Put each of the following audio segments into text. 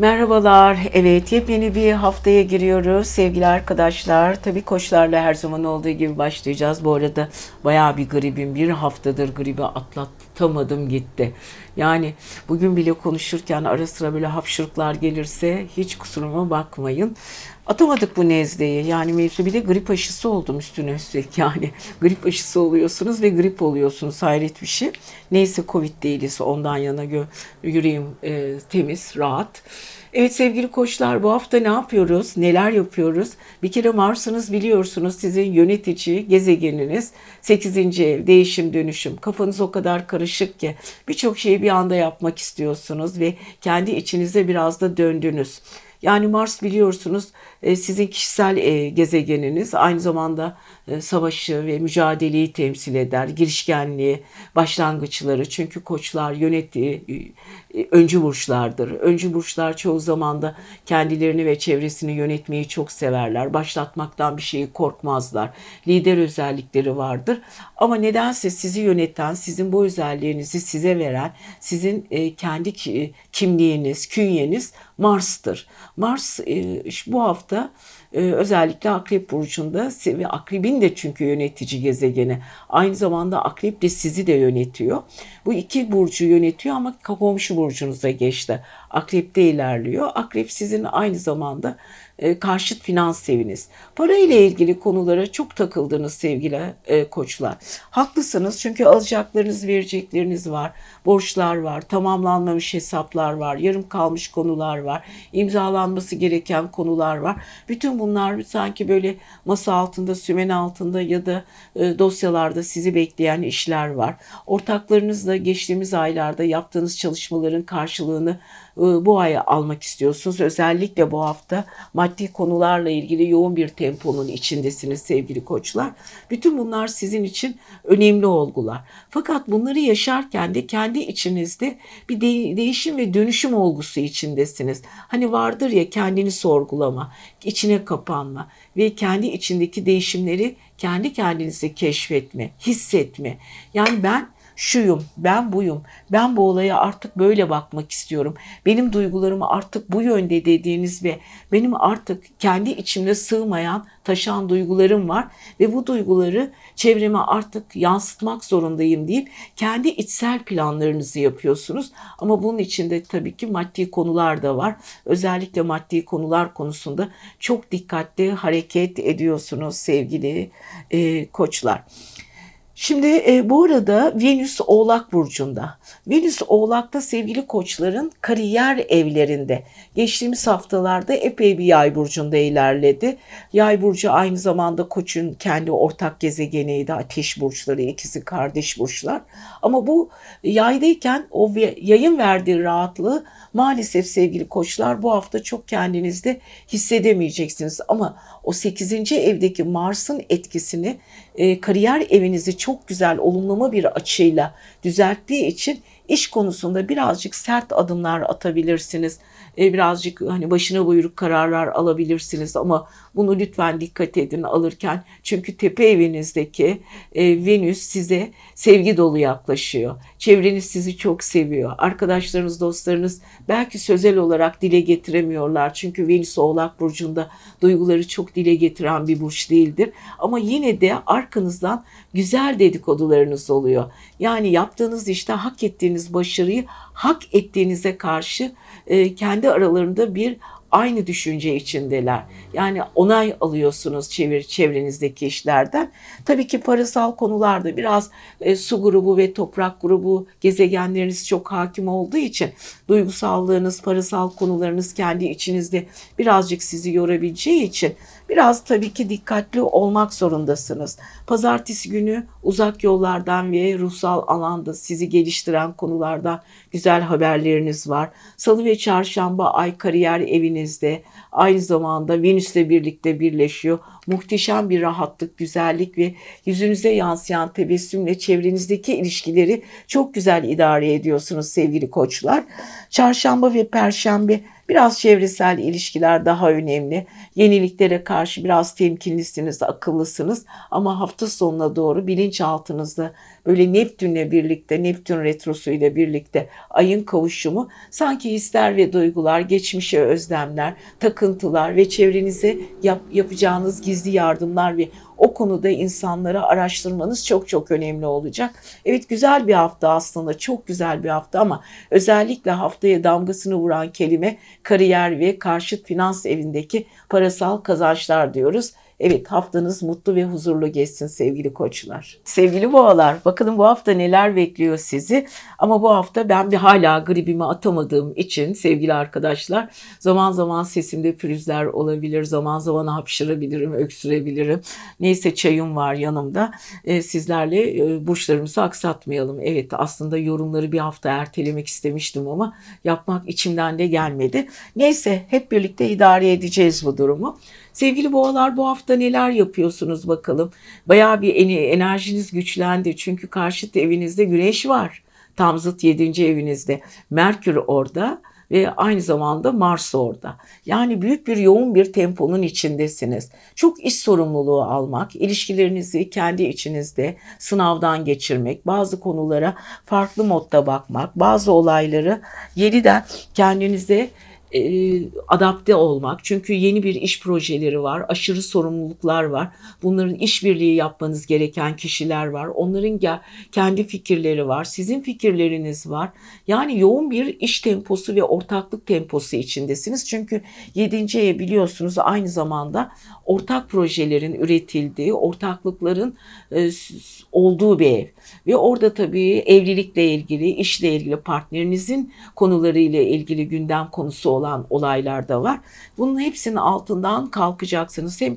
Merhabalar. Evet, yepyeni bir haftaya giriyoruz sevgili arkadaşlar. Tabii koçlarla her zaman olduğu gibi başlayacağız. Bu arada bayağı bir gribim. Bir haftadır gribi atlatamadım gitti. Yani bugün bile konuşurken ara sıra böyle hapşırıklar gelirse hiç kusuruma bakmayın. Atamadık bu nezleyi. Yani mevzu bir de grip aşısı oldum üstüne üstlük yani. grip aşısı oluyorsunuz ve grip oluyorsunuz. Hayret bir şey. Neyse Covid değiliz ondan yana yüreğim e, temiz, rahat. Evet sevgili koçlar bu hafta ne yapıyoruz? Neler yapıyoruz? Bir kere Mars'ınız biliyorsunuz sizin yönetici gezegeniniz. 8. ev değişim dönüşüm. Kafanız o kadar karışık ki birçok şeyi bir anda yapmak istiyorsunuz ve kendi içinize biraz da döndünüz. Yani Mars biliyorsunuz sizin kişisel e, gezegeniniz aynı zamanda e, savaşı ve mücadeleyi temsil eder. Girişkenliği, başlangıçları çünkü koçlar yönettiği öncü burçlardır. Öncü burçlar çoğu zaman da kendilerini ve çevresini yönetmeyi çok severler. Başlatmaktan bir şeyi korkmazlar. Lider özellikleri vardır. Ama nedense sizi yöneten, sizin bu özelliğinizi size veren, sizin kendi kimliğiniz, künyeniz Mars'tır. Mars bu hafta özellikle Akrep Burcu'nda ve Akrebin de çünkü yönetici gezegeni. Aynı zamanda Akrep de sizi de yönetiyor. Bu iki burcu yönetiyor ama komşu burcunuza geçti. Akrep'te ilerliyor. Akrep sizin aynı zamanda e, karşıt finans eviniz. Para ile ilgili konulara çok takıldınız sevgili e, koçlar. Haklısınız çünkü alacaklarınız, verecekleriniz var. Borçlar var, tamamlanmamış hesaplar var, yarım kalmış konular var, imzalanması gereken konular var. Bütün bunlar sanki böyle masa altında, sümen altında ya da e, dosyalarda sizi bekleyen işler var. Ortaklarınızla geçtiğimiz aylarda yaptığınız çalışmaların karşılığını e, bu aya almak istiyorsunuz. Özellikle bu hafta maddi konularla ilgili yoğun bir temponun içindesiniz sevgili koçlar. Bütün bunlar sizin için önemli olgular. Fakat bunları yaşarken de kendi içinizde bir de- değişim ve dönüşüm olgusu içindesiniz. Hani vardır ya kendini sorgulama, içine kapanma ve kendi içindeki değişimleri kendi kendinize keşfetme, hissetme. Yani ben şuyum, ben buyum, ben bu olaya artık böyle bakmak istiyorum. Benim duygularımı artık bu yönde dediğiniz ve benim artık kendi içimde sığmayan, taşan duygularım var ve bu duyguları çevreme artık yansıtmak zorundayım deyip kendi içsel planlarınızı yapıyorsunuz. Ama bunun içinde tabii ki maddi konular da var. Özellikle maddi konular konusunda çok dikkatli hareket ediyorsunuz sevgili e, koçlar. Şimdi e, bu arada Venüs Oğlak Burcu'nda. Venüs Oğlak'ta sevgili koçların kariyer evlerinde. Geçtiğimiz haftalarda epey bir yay burcunda ilerledi. Yay burcu aynı zamanda koçun kendi ortak gezegeniydi. Ateş burçları ikisi kardeş burçlar. Ama bu yaydayken o yayın verdiği rahatlığı maalesef sevgili koçlar bu hafta çok kendinizde hissedemeyeceksiniz. Ama o 8. evdeki Mars'ın etkisini e, kariyer evinizi çok güzel olumlama bir açıyla düzelttiği için iş konusunda birazcık sert adımlar atabilirsiniz. E, birazcık hani başına buyruk kararlar alabilirsiniz ama bunu lütfen dikkat edin alırken. Çünkü tepe evinizdeki e, Venüs size sevgi dolu yaklaşıyor. Çevreniz sizi çok seviyor. Arkadaşlarınız, dostlarınız belki sözel olarak dile getiremiyorlar. Çünkü Venüs Oğlak Burcu'nda duyguları çok dile getiren bir burç değildir. Ama yine de arkanızdan güzel dedikodularınız oluyor. Yani yaptığınız işte hak ettiğiniz başarıyı hak ettiğinize karşı e, kendi aralarında bir aynı düşünce içindeler. Yani onay alıyorsunuz çevir çevrenizdeki işlerden. Tabii ki parasal konularda biraz e, su grubu ve toprak grubu gezegenleriniz çok hakim olduğu için duygusallığınız, parasal konularınız kendi içinizde birazcık sizi yorabileceği için biraz tabii ki dikkatli olmak zorundasınız. Pazartesi günü uzak yollardan ve ruhsal alanda sizi geliştiren konulardan güzel haberleriniz var. Salı ve çarşamba ay kariyer evinizde aynı zamanda Venüs'le birlikte birleşiyor. Muhteşem bir rahatlık, güzellik ve yüzünüze yansıyan tebessümle çevrenizdeki ilişkileri çok güzel idare ediyorsunuz sevgili koçlar. Çarşamba ve perşembe Biraz çevresel ilişkiler daha önemli. Yeniliklere karşı biraz temkinlisiniz, akıllısınız ama hafta sonuna doğru bilinçaltınızda böyle Neptün'le birlikte, Neptün retrosu ile birlikte ayın kavuşumu sanki hisler ve duygular, geçmişe özlemler, takıntılar ve çevrenize yap, yapacağınız gizli yardımlar ve o konuda insanlara araştırmanız çok çok önemli olacak. Evet güzel bir hafta aslında çok güzel bir hafta ama özellikle haftaya damgasını vuran kelime kariyer ve karşıt finans evindeki parasal kazançlar diyoruz. Evet haftanız mutlu ve huzurlu geçsin sevgili koçlar. Sevgili boğalar bakalım bu hafta neler bekliyor sizi. Ama bu hafta ben bir hala gribimi atamadığım için sevgili arkadaşlar zaman zaman sesimde pürüzler olabilir. Zaman zaman hapşırabilirim, öksürebilirim. Neyse çayım var yanımda. Ee, sizlerle e, burçlarımızı aksatmayalım. Evet aslında yorumları bir hafta ertelemek istemiştim ama yapmak içimden de gelmedi. Neyse hep birlikte idare edeceğiz bu durumu. Sevgili boğalar bu hafta neler yapıyorsunuz bakalım. Bayağı bir enerjiniz güçlendi çünkü karşıt evinizde güneş var. Tam zıt 7. evinizde. Merkür orada ve aynı zamanda Mars orada. Yani büyük bir yoğun bir temponun içindesiniz. Çok iş sorumluluğu almak, ilişkilerinizi kendi içinizde sınavdan geçirmek, bazı konulara farklı modda bakmak, bazı olayları yeniden kendinize e, adapte olmak. Çünkü yeni bir iş projeleri var, aşırı sorumluluklar var. Bunların işbirliği yapmanız gereken kişiler var. Onların kendi fikirleri var, sizin fikirleriniz var. Yani yoğun bir iş temposu ve ortaklık temposu içindesiniz. Çünkü 7. ev biliyorsunuz aynı zamanda ortak projelerin üretildiği, ortaklıkların e, olduğu bir ev. Ve orada tabii evlilikle ilgili, işle ilgili partnerinizin konularıyla ilgili gündem konusu olan olaylar da var. Bunun hepsinin altından kalkacaksınız. Hem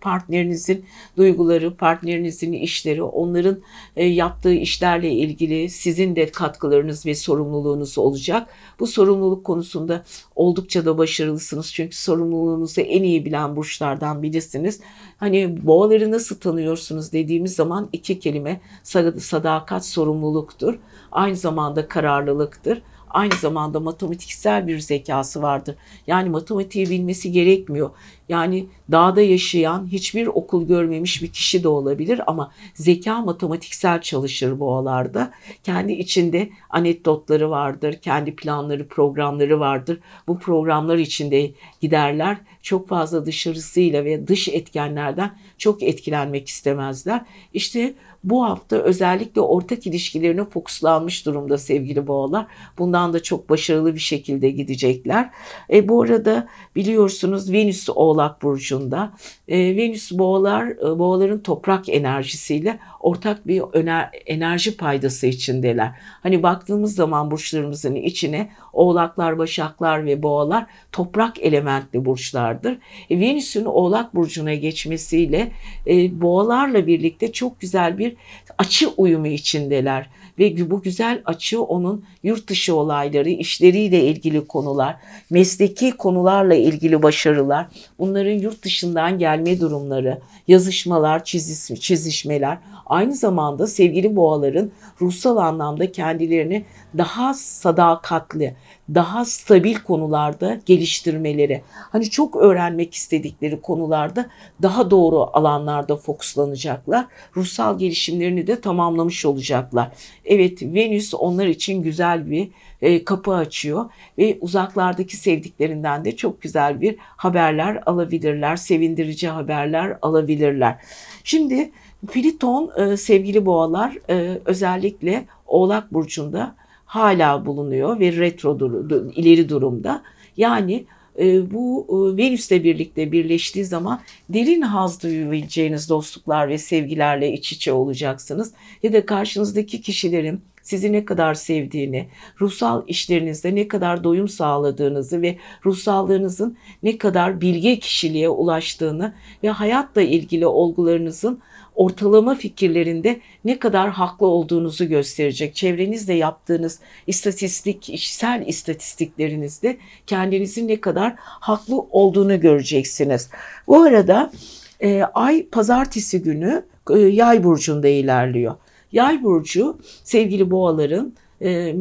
partnerinizin duyguları, partnerinizin işleri, onların e, yaptığı işlerle ilgili sizin de katkılarınız ve sorumluluğunuz olacak. Bu sorumluluk konusunda oldukça da başarılısınız. Çünkü sorumluluğunuzu en iyi bilen burçlardan birisiniz. Hani boğaları nasıl tanıyorsunuz dediğimiz zaman iki kelime sadakat sorumluluktur. Aynı zamanda kararlılıktır aynı zamanda matematiksel bir zekası vardır. Yani matematiği bilmesi gerekmiyor. Yani dağda yaşayan hiçbir okul görmemiş bir kişi de olabilir ama zeka matematiksel çalışır boğalarda. Kendi içinde anekdotları vardır, kendi planları, programları vardır. Bu programlar içinde giderler. Çok fazla dışarısıyla ve dış etkenlerden çok etkilenmek istemezler. İşte bu hafta özellikle ortak ilişkilerine fokuslanmış durumda sevgili boğalar. Bundan da çok başarılı bir şekilde gidecekler. E, bu arada biliyorsunuz Venüs Oğlak Burcu'nda. E, Venüs boğalar, e, boğaların toprak enerjisiyle ortak bir öner, enerji paydası içindeler. Hani baktığımız zaman burçlarımızın içine oğlaklar, başaklar ve boğalar toprak elementli burçlardır. E, Venüs'ün oğlak burcuna geçmesiyle e, boğalarla birlikte çok güzel bir açı uyumu içindeler ve bu güzel açı onun yurt dışı olayları, işleriyle ilgili konular, mesleki konularla ilgili başarılar, bunların yurt dışından gelme durumları, yazışmalar, çiziş, çizişmeler, aynı zamanda sevgili boğaların ruhsal anlamda kendilerini daha sadakatli, daha stabil konularda geliştirmeleri, hani çok öğrenmek istedikleri konularda daha doğru alanlarda fokuslanacaklar. Ruhsal gelişimlerini de tamamlamış olacaklar. Evet Venüs onlar için güzel bir e, kapı açıyor ve uzaklardaki sevdiklerinden de çok güzel bir haberler alabilirler, sevindirici haberler alabilirler. Şimdi Pliton e, sevgili boğalar e, özellikle Oğlak Burcu'nda hala bulunuyor ve retro dur, ileri durumda. Yani e, bu e, Venüs'le birlikte birleştiği zaman derin haz duyabileceğiniz dostluklar ve sevgilerle iç içe olacaksınız. Ya da karşınızdaki kişilerin sizi ne kadar sevdiğini, ruhsal işlerinizde ne kadar doyum sağladığınızı ve ruhsallığınızın ne kadar bilge kişiliğe ulaştığını ve hayatla ilgili olgularınızın ortalama fikirlerinde ne kadar haklı olduğunuzu gösterecek. Çevrenizde yaptığınız istatistik, kişisel istatistiklerinizde kendinizin ne kadar haklı olduğunu göreceksiniz. Bu arada e, ay pazartesi günü e, yay burcunda ilerliyor. Yay burcu sevgili boğaların e,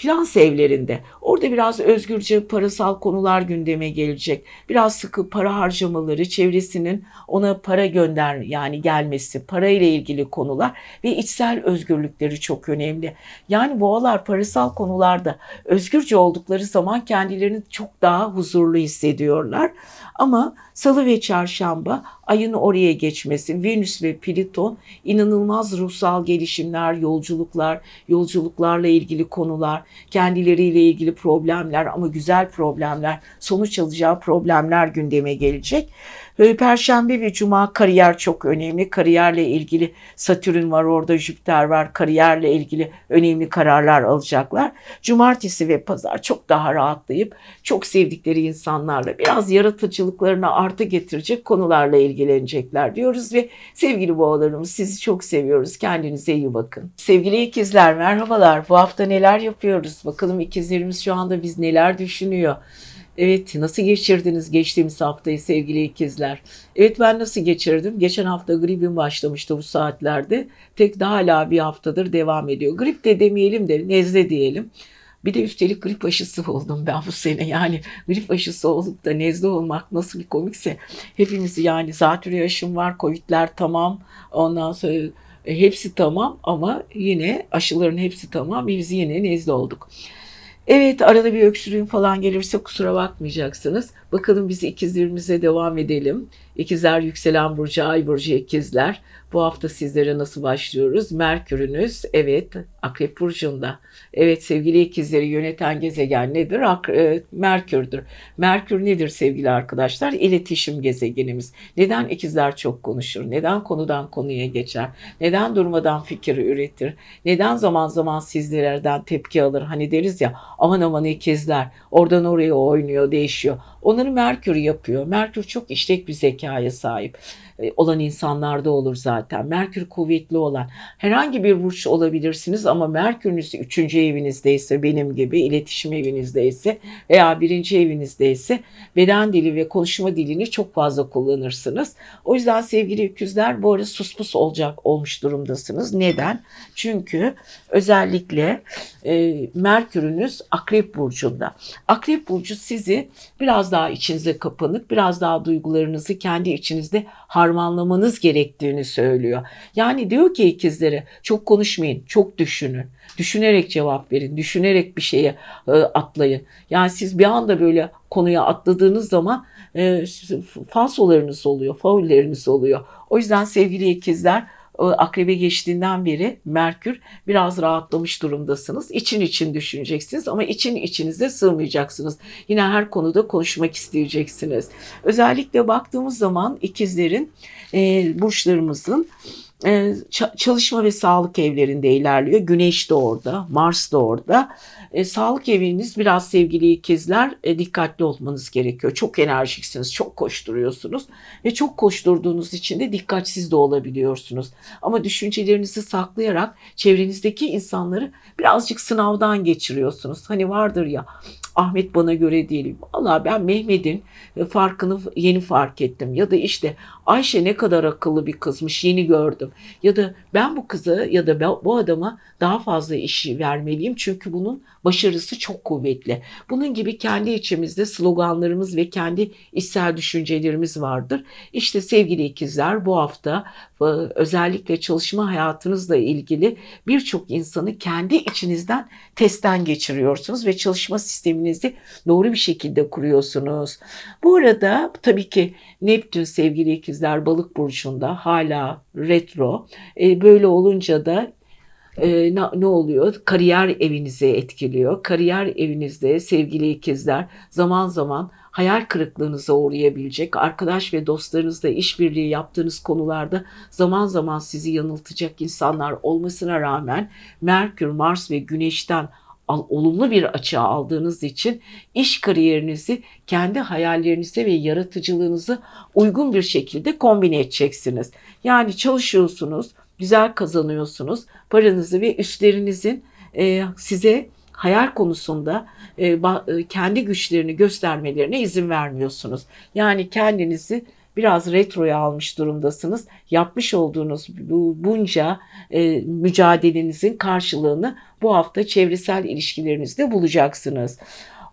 finans evlerinde. Orada biraz özgürce parasal konular gündeme gelecek. Biraz sıkı para harcamaları, çevresinin ona para gönder yani gelmesi, parayla ilgili konular ve içsel özgürlükleri çok önemli. Yani boğalar parasal konularda özgürce oldukları zaman kendilerini çok daha huzurlu hissediyorlar. Ama salı ve çarşamba ayın oraya geçmesi, Venüs ve Plüton inanılmaz ruhsal gelişimler, yolculuklar, yolculuklarla ilgili konular, kendileriyle ilgili problemler ama güzel problemler, sonuç alacağı problemler gündeme gelecek. Perşembe ve Cuma kariyer çok önemli. Kariyerle ilgili Satürn var orada, Jüpiter var. Kariyerle ilgili önemli kararlar alacaklar. Cumartesi ve Pazar çok daha rahatlayıp çok sevdikleri insanlarla biraz yaratıcılıklarına artı getirecek konularla ilgilenecekler diyoruz ve sevgili boğalarımız sizi çok seviyoruz. Kendinize iyi bakın. Sevgili ikizler merhabalar. Bu hafta neler yapıyoruz? Bakalım ikizlerimiz şu anda biz neler düşünüyor? Evet nasıl geçirdiniz geçtiğimiz haftayı sevgili ikizler? Evet ben nasıl geçirdim? Geçen hafta gripim başlamıştı bu saatlerde. Tek daha hala bir haftadır devam ediyor. Grip de demeyelim de nezle diyelim. Bir de üstelik grip aşısı oldum ben bu sene. Yani grip aşısı olup da nezle olmak nasıl bir komikse. Hepimiz yani zatürre aşım var, covidler tamam. Ondan sonra e, hepsi tamam ama yine aşıların hepsi tamam. Biz yine nezle olduk. Evet arada bir öksürüğüm falan gelirse kusura bakmayacaksınız. Bakalım biz ikizlerimize devam edelim. İkizler yükselen burcu, ay burcu ikizler. Bu hafta sizlere nasıl başlıyoruz? Merkürünüz evet Akrep Burcu'nda. Evet sevgili ikizleri yöneten gezegen nedir? Ak e, Merkür'dür. Merkür nedir sevgili arkadaşlar? İletişim gezegenimiz. Neden ikizler çok konuşur? Neden konudan konuya geçer? Neden durmadan fikir üretir? Neden zaman zaman sizlerden tepki alır? Hani deriz ya aman aman ikizler oradan oraya oynuyor, değişiyor. Onları Merkür yapıyor. Merkür çok işlek bir zekaya sahip. E, olan insanlarda olur zaten. Merkür kuvvetli olan herhangi bir burç olabilirsiniz ama Merkür'ünüz 3. evinizdeyse benim gibi iletişim evinizdeyse veya 1. evinizdeyse beden dili ve konuşma dilini çok fazla kullanırsınız. O yüzden sevgili ikizler bu arada suspus olacak olmuş durumdasınız. Neden? Çünkü özellikle e, Merkür'ünüz Akrep Burcu'nda. Akrep Burcu sizi biraz daha içinize kapanık, biraz daha duygularınızı kendi içinizde harmanlamanız gerektiğini söylüyor. Yani diyor ki ikizlere çok konuşmayın, çok düşünün. Düşünerek cevap verin, düşünerek bir şeye e, atlayın. Yani siz bir anda böyle konuya atladığınız zaman e, falsolarınız oluyor, faulleriniz oluyor. O yüzden sevgili ikizler akrebe geçtiğinden beri Merkür biraz rahatlamış durumdasınız. İçin için düşüneceksiniz ama için içinize sığmayacaksınız. Yine her konuda konuşmak isteyeceksiniz. Özellikle baktığımız zaman ikizlerin, e, burçlarımızın e, çalışma ve sağlık evlerinde ilerliyor. Güneş de orada, Mars da orada. E, sağlık eviniz biraz sevgili ikizler e, dikkatli olmanız gerekiyor. Çok enerjiksiniz, çok koşturuyorsunuz ve çok koşturduğunuz için de dikkatsiz de olabiliyorsunuz. Ama düşüncelerinizi saklayarak çevrenizdeki insanları birazcık sınavdan geçiriyorsunuz. Hani vardır ya Ahmet bana göre değil. Valla ben Mehmet'in farkını yeni fark ettim. Ya da işte Ayşe ne kadar akıllı bir kızmış yeni gördüm. Ya da ben bu kıza ya da bu adama daha fazla işi vermeliyim. Çünkü bunun başarısı çok kuvvetli. Bunun gibi kendi içimizde sloganlarımız ve kendi içsel düşüncelerimiz vardır. İşte sevgili ikizler bu hafta e, özellikle çalışma hayatınızla ilgili birçok insanı kendi içinizden testten geçiriyorsunuz ve çalışma sisteminizi doğru bir şekilde kuruyorsunuz. Bu arada tabii ki Neptün sevgili ikizler balık burcunda hala retro. E, böyle olunca da e, ne, ne oluyor? Kariyer evinizi etkiliyor. Kariyer evinizde sevgili ikizler zaman zaman hayal kırıklığınıza uğrayabilecek, arkadaş ve dostlarınızla işbirliği yaptığınız konularda zaman zaman sizi yanıltacak insanlar olmasına rağmen Merkür, Mars ve Güneş'ten olumlu bir açığa aldığınız için iş kariyerinizi kendi hayallerinize ve yaratıcılığınızı uygun bir şekilde kombine edeceksiniz. Yani çalışıyorsunuz, güzel kazanıyorsunuz. Paranızı ve üstlerinizin e, size hayal konusunda e, e, kendi güçlerini göstermelerine izin vermiyorsunuz. Yani kendinizi biraz retroya almış durumdasınız. Yapmış olduğunuz bu bunca e, mücadelenizin karşılığını bu hafta çevresel ilişkilerinizde bulacaksınız.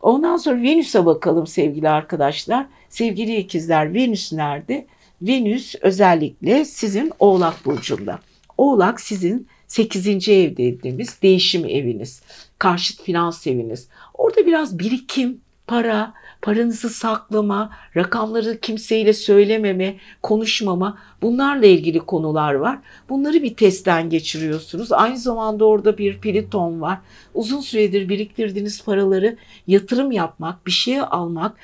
Ondan sonra Venüs'e bakalım sevgili arkadaşlar. Sevgili ikizler Venüs nerede? Venüs özellikle sizin Oğlak Burcu'nda. Oğlak sizin 8. ev dediğimiz değişim eviniz. Karşıt finans eviniz. Orada biraz birikim, para, paranızı saklama, rakamları kimseyle söylememe, konuşmama bunlarla ilgili konular var. Bunları bir testten geçiriyorsunuz. Aynı zamanda orada bir Pliton var. Uzun süredir biriktirdiğiniz paraları yatırım yapmak, bir şeye almak,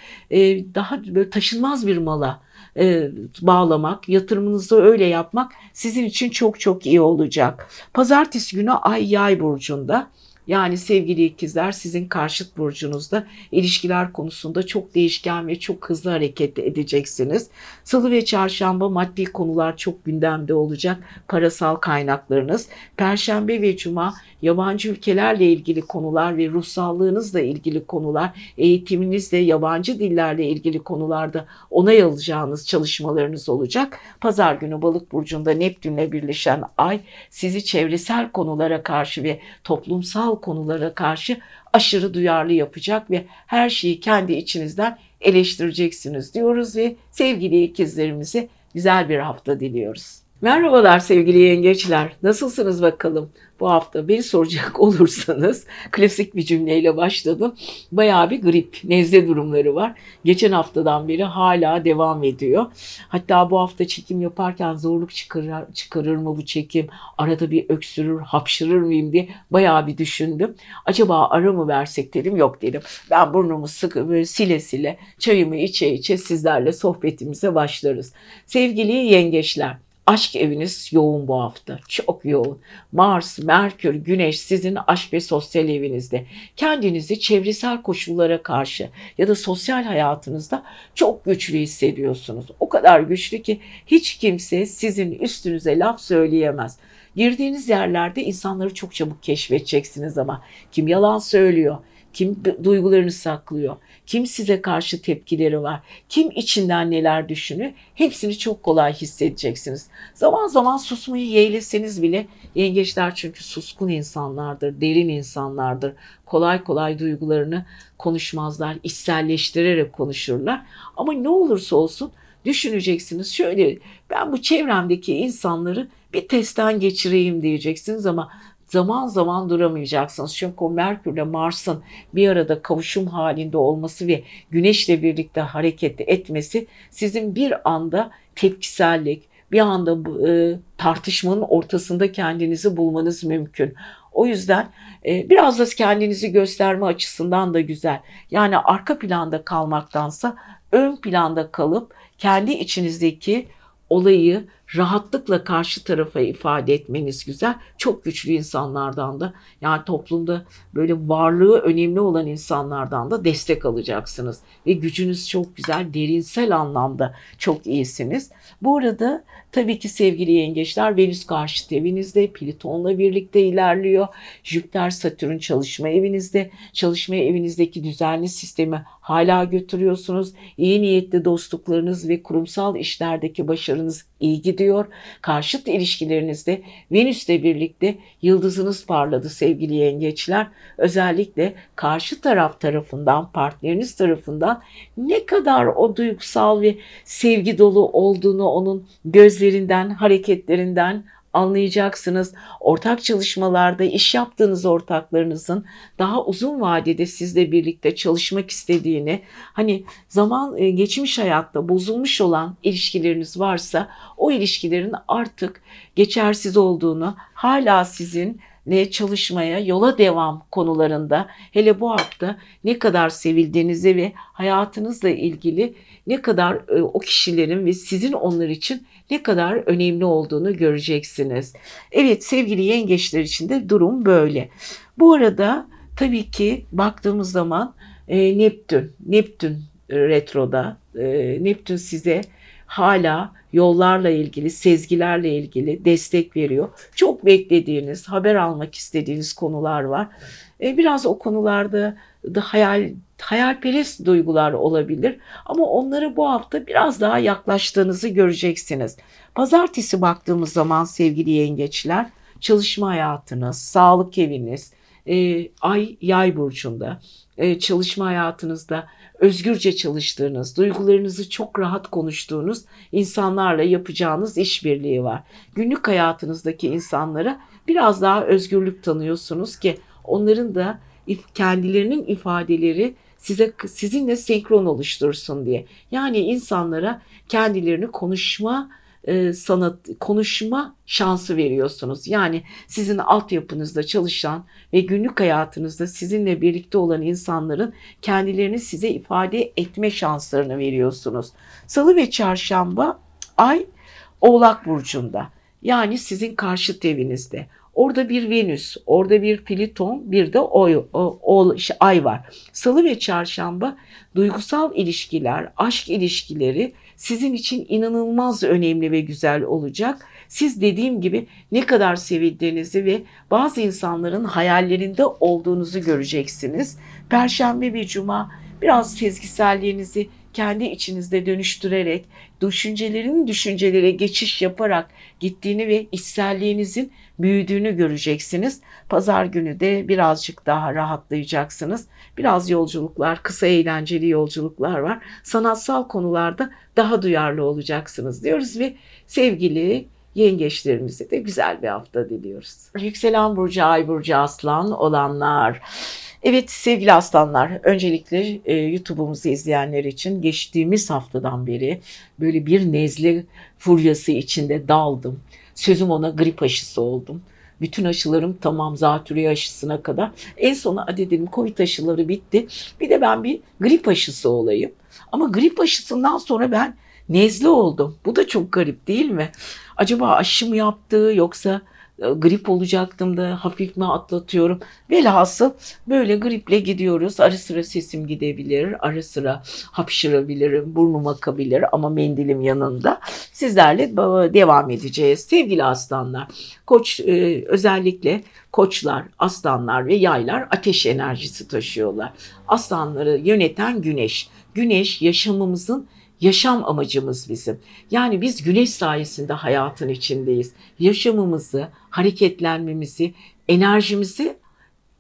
daha böyle taşınmaz bir mala e, bağlamak, yatırımınızı öyle yapmak sizin için çok çok iyi olacak. Pazartesi günü Ay Yay burcunda yani sevgili ikizler sizin karşıt burcunuzda ilişkiler konusunda çok değişken ve çok hızlı hareket edeceksiniz. Salı ve çarşamba maddi konular çok gündemde olacak. Parasal kaynaklarınız. Perşembe ve cuma yabancı ülkelerle ilgili konular ve ruhsallığınızla ilgili konular, eğitiminizle, yabancı dillerle ilgili konularda onay alacağınız çalışmalarınız olacak. Pazar günü balık burcunda Neptünle birleşen ay sizi çevresel konulara karşı ve toplumsal konulara karşı aşırı duyarlı yapacak ve her şeyi kendi içinizden eleştireceksiniz diyoruz ve sevgili ikizlerimize güzel bir hafta diliyoruz. Merhabalar sevgili yengeçler. Nasılsınız bakalım? Bu hafta beni soracak olursanız klasik bir cümleyle başladım. Bayağı bir grip, nezle durumları var. Geçen haftadan beri hala devam ediyor. Hatta bu hafta çekim yaparken zorluk çıkarır, çıkarır mı bu çekim? Arada bir öksürür, hapşırır mıyım diye bayağı bir düşündüm. Acaba ara mı versek dedim. Yok dedim. Ben burnumu sıkı böyle sile sile çayımı içe içe sizlerle sohbetimize başlarız. Sevgili yengeçler Aşk eviniz yoğun bu hafta. Çok yoğun. Mars, Merkür, Güneş sizin aşk ve sosyal evinizde. Kendinizi çevresel koşullara karşı ya da sosyal hayatınızda çok güçlü hissediyorsunuz. O kadar güçlü ki hiç kimse sizin üstünüze laf söyleyemez. Girdiğiniz yerlerde insanları çok çabuk keşfedeceksiniz ama kim yalan söylüyor, kim duygularını saklıyor, kim size karşı tepkileri var, kim içinden neler düşünüyor hepsini çok kolay hissedeceksiniz. Zaman zaman susmayı yeğleseniz bile yengeçler çünkü suskun insanlardır, derin insanlardır. Kolay kolay duygularını konuşmazlar, içselleştirerek konuşurlar. Ama ne olursa olsun düşüneceksiniz. Şöyle ben bu çevremdeki insanları bir testten geçireyim diyeceksiniz ama zaman zaman duramayacaksınız. Çünkü o Merkür ile Mars'ın bir arada kavuşum halinde olması ve Güneşle birlikte hareket etmesi sizin bir anda tepkisellik, bir anda e, tartışmanın ortasında kendinizi bulmanız mümkün. O yüzden e, biraz da kendinizi gösterme açısından da güzel. Yani arka planda kalmaktansa ön planda kalıp kendi içinizdeki olayı rahatlıkla karşı tarafa ifade etmeniz güzel. Çok güçlü insanlardan da yani toplumda böyle varlığı önemli olan insanlardan da destek alacaksınız. Ve gücünüz çok güzel, derinsel anlamda çok iyisiniz. Bu arada tabii ki sevgili yengeçler Venüs karşıt evinizde, Plüton'la birlikte ilerliyor. Jüpiter, Satürn çalışma evinizde. Çalışma evinizdeki düzenli sistemi hala götürüyorsunuz. İyi niyetli dostluklarınız ve kurumsal işlerdeki başarınız iyi gidiyor. Karşıt ilişkilerinizde Venüs'le birlikte yıldızınız parladı sevgili yengeçler. Özellikle karşı taraf tarafından, partneriniz tarafından ne kadar o duygusal ve sevgi dolu olduğunu onun gözlerinden, hareketlerinden anlayacaksınız. Ortak çalışmalarda iş yaptığınız ortaklarınızın daha uzun vadede sizle birlikte çalışmak istediğini, hani zaman e, geçmiş hayatta bozulmuş olan ilişkileriniz varsa o ilişkilerin artık geçersiz olduğunu, hala sizin ne çalışmaya, yola devam konularında hele bu hafta ne kadar sevildiğinizi ve hayatınızla ilgili ne kadar e, o kişilerin ve sizin onlar için ne kadar önemli olduğunu göreceksiniz. Evet sevgili yengeçler için de durum böyle. Bu arada tabii ki baktığımız zaman e, Neptün, Neptün retroda, e, Neptün size hala yollarla ilgili, sezgilerle ilgili destek veriyor. Çok beklediğiniz, haber almak istediğiniz konular var. E, biraz o konularda da hayal hayalperest duygular olabilir ama onları bu hafta biraz daha yaklaştığınızı göreceksiniz. Pazartesi baktığımız zaman sevgili yengeçler çalışma hayatınız, sağlık eviniz, e, ay yay burcunda, e, çalışma hayatınızda özgürce çalıştığınız, duygularınızı çok rahat konuştuğunuz insanlarla yapacağınız işbirliği var. Günlük hayatınızdaki insanlara biraz daha özgürlük tanıyorsunuz ki onların da kendilerinin ifadeleri size sizinle senkron oluştursun diye. Yani insanlara kendilerini konuşma e, sanat konuşma şansı veriyorsunuz. Yani sizin altyapınızda çalışan ve günlük hayatınızda sizinle birlikte olan insanların kendilerini size ifade etme şanslarını veriyorsunuz. Salı ve çarşamba ay Oğlak burcunda. Yani sizin karşıt evinizde. Orada bir Venüs, orada bir Pliton, bir de oy, o, o, ay var. Salı ve çarşamba duygusal ilişkiler, aşk ilişkileri sizin için inanılmaz önemli ve güzel olacak. Siz dediğim gibi ne kadar sevildiğinizi ve bazı insanların hayallerinde olduğunuzu göreceksiniz. Perşembe ve cuma biraz sezgiselliğinizi kendi içinizde dönüştürerek, düşüncelerin düşüncelere geçiş yaparak gittiğini ve içselliğinizin büyüdüğünü göreceksiniz. Pazar günü de birazcık daha rahatlayacaksınız. Biraz yolculuklar, kısa eğlenceli yolculuklar var. Sanatsal konularda daha duyarlı olacaksınız diyoruz ve sevgili yengeçlerimize de güzel bir hafta diliyoruz. Yükselen burcu, ay burcu, aslan olanlar. Evet sevgili aslanlar, öncelikle e, YouTube'umuzu izleyenler için geçtiğimiz haftadan beri böyle bir nezle furyası içinde daldım. Sözüm ona grip aşısı oldum. Bütün aşılarım tamam zatürre aşısına kadar. En sona hadi dedim Covid aşıları bitti. Bir de ben bir grip aşısı olayım. Ama grip aşısından sonra ben nezle oldum. Bu da çok garip değil mi? Acaba aşı mı yaptı yoksa grip olacaktım da hafif mi atlatıyorum. Velhasıl böyle griple gidiyoruz. Ara sıra sesim gidebilir, ara sıra hapşırabilirim, burnum akabilir ama mendilim yanında. Sizlerle devam edeceğiz. Sevgili aslanlar, koç e, özellikle koçlar, aslanlar ve yaylar ateş enerjisi taşıyorlar. Aslanları yöneten güneş. Güneş yaşamımızın yaşam amacımız bizim. Yani biz güneş sayesinde hayatın içindeyiz. Yaşamımızı, hareketlenmemizi, enerjimizi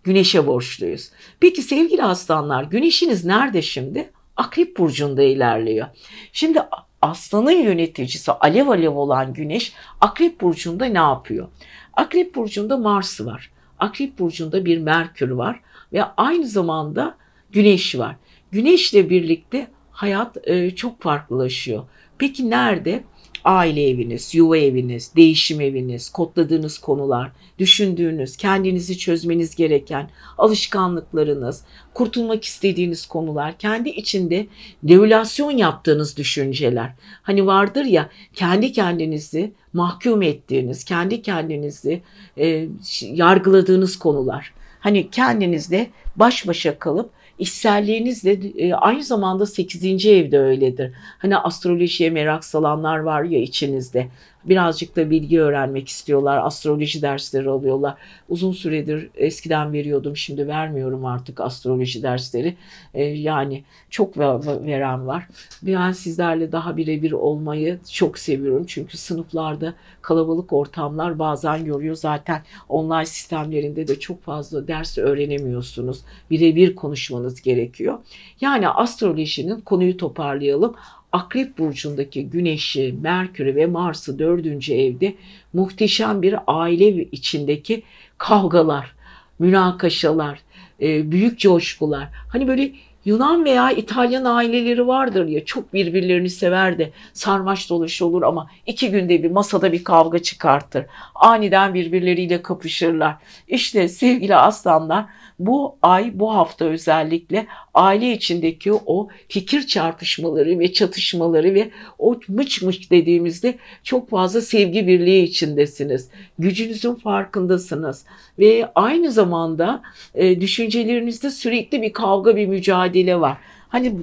güneşe borçluyuz. Peki sevgili aslanlar güneşiniz nerede şimdi? Akrep burcunda ilerliyor. Şimdi aslanın yöneticisi alev alev olan güneş akrep burcunda ne yapıyor? Akrep burcunda Mars var. Akrep burcunda bir Merkür var ve aynı zamanda Güneş var. Güneşle birlikte hayat e, çok farklılaşıyor. Peki nerede? Aile eviniz, yuva eviniz, değişim eviniz, kodladığınız konular, düşündüğünüz, kendinizi çözmeniz gereken alışkanlıklarınız, kurtulmak istediğiniz konular, kendi içinde devülasyon yaptığınız düşünceler. Hani vardır ya kendi kendinizi mahkum ettiğiniz, kendi kendinizi e, yargıladığınız konular. Hani kendinizle baş başa kalıp içselliğinizle e, aynı zamanda 8. evde öyledir. Hani astrolojiye merak salanlar var ya içinizde birazcık da bilgi öğrenmek istiyorlar. Astroloji dersleri alıyorlar. Uzun süredir eskiden veriyordum. Şimdi vermiyorum artık astroloji dersleri. Ee, yani çok veren var. Ben sizlerle daha birebir olmayı çok seviyorum. Çünkü sınıflarda kalabalık ortamlar bazen yoruyor. Zaten online sistemlerinde de çok fazla ders öğrenemiyorsunuz. Birebir konuşmanız gerekiyor. Yani astrolojinin konuyu toparlayalım Akrep burcundaki Güneş'i, Merkür'ü ve Mars'ı dördüncü evde muhteşem bir aile içindeki kavgalar, münakaşalar, e, büyük coşkular. Hani böyle Yunan veya İtalyan aileleri vardır ya çok birbirlerini sever de sarmaş dolaş olur ama iki günde bir masada bir kavga çıkartır. Aniden birbirleriyle kapışırlar. İşte sevgili aslanlar bu ay bu hafta özellikle aile içindeki o fikir çarpışmaları ve çatışmaları ve o mıç mıç dediğimizde çok fazla sevgi birliği içindesiniz. Gücünüzün farkındasınız ve aynı zamanda e, düşüncelerinizde sürekli bir kavga bir mücadele var. Hani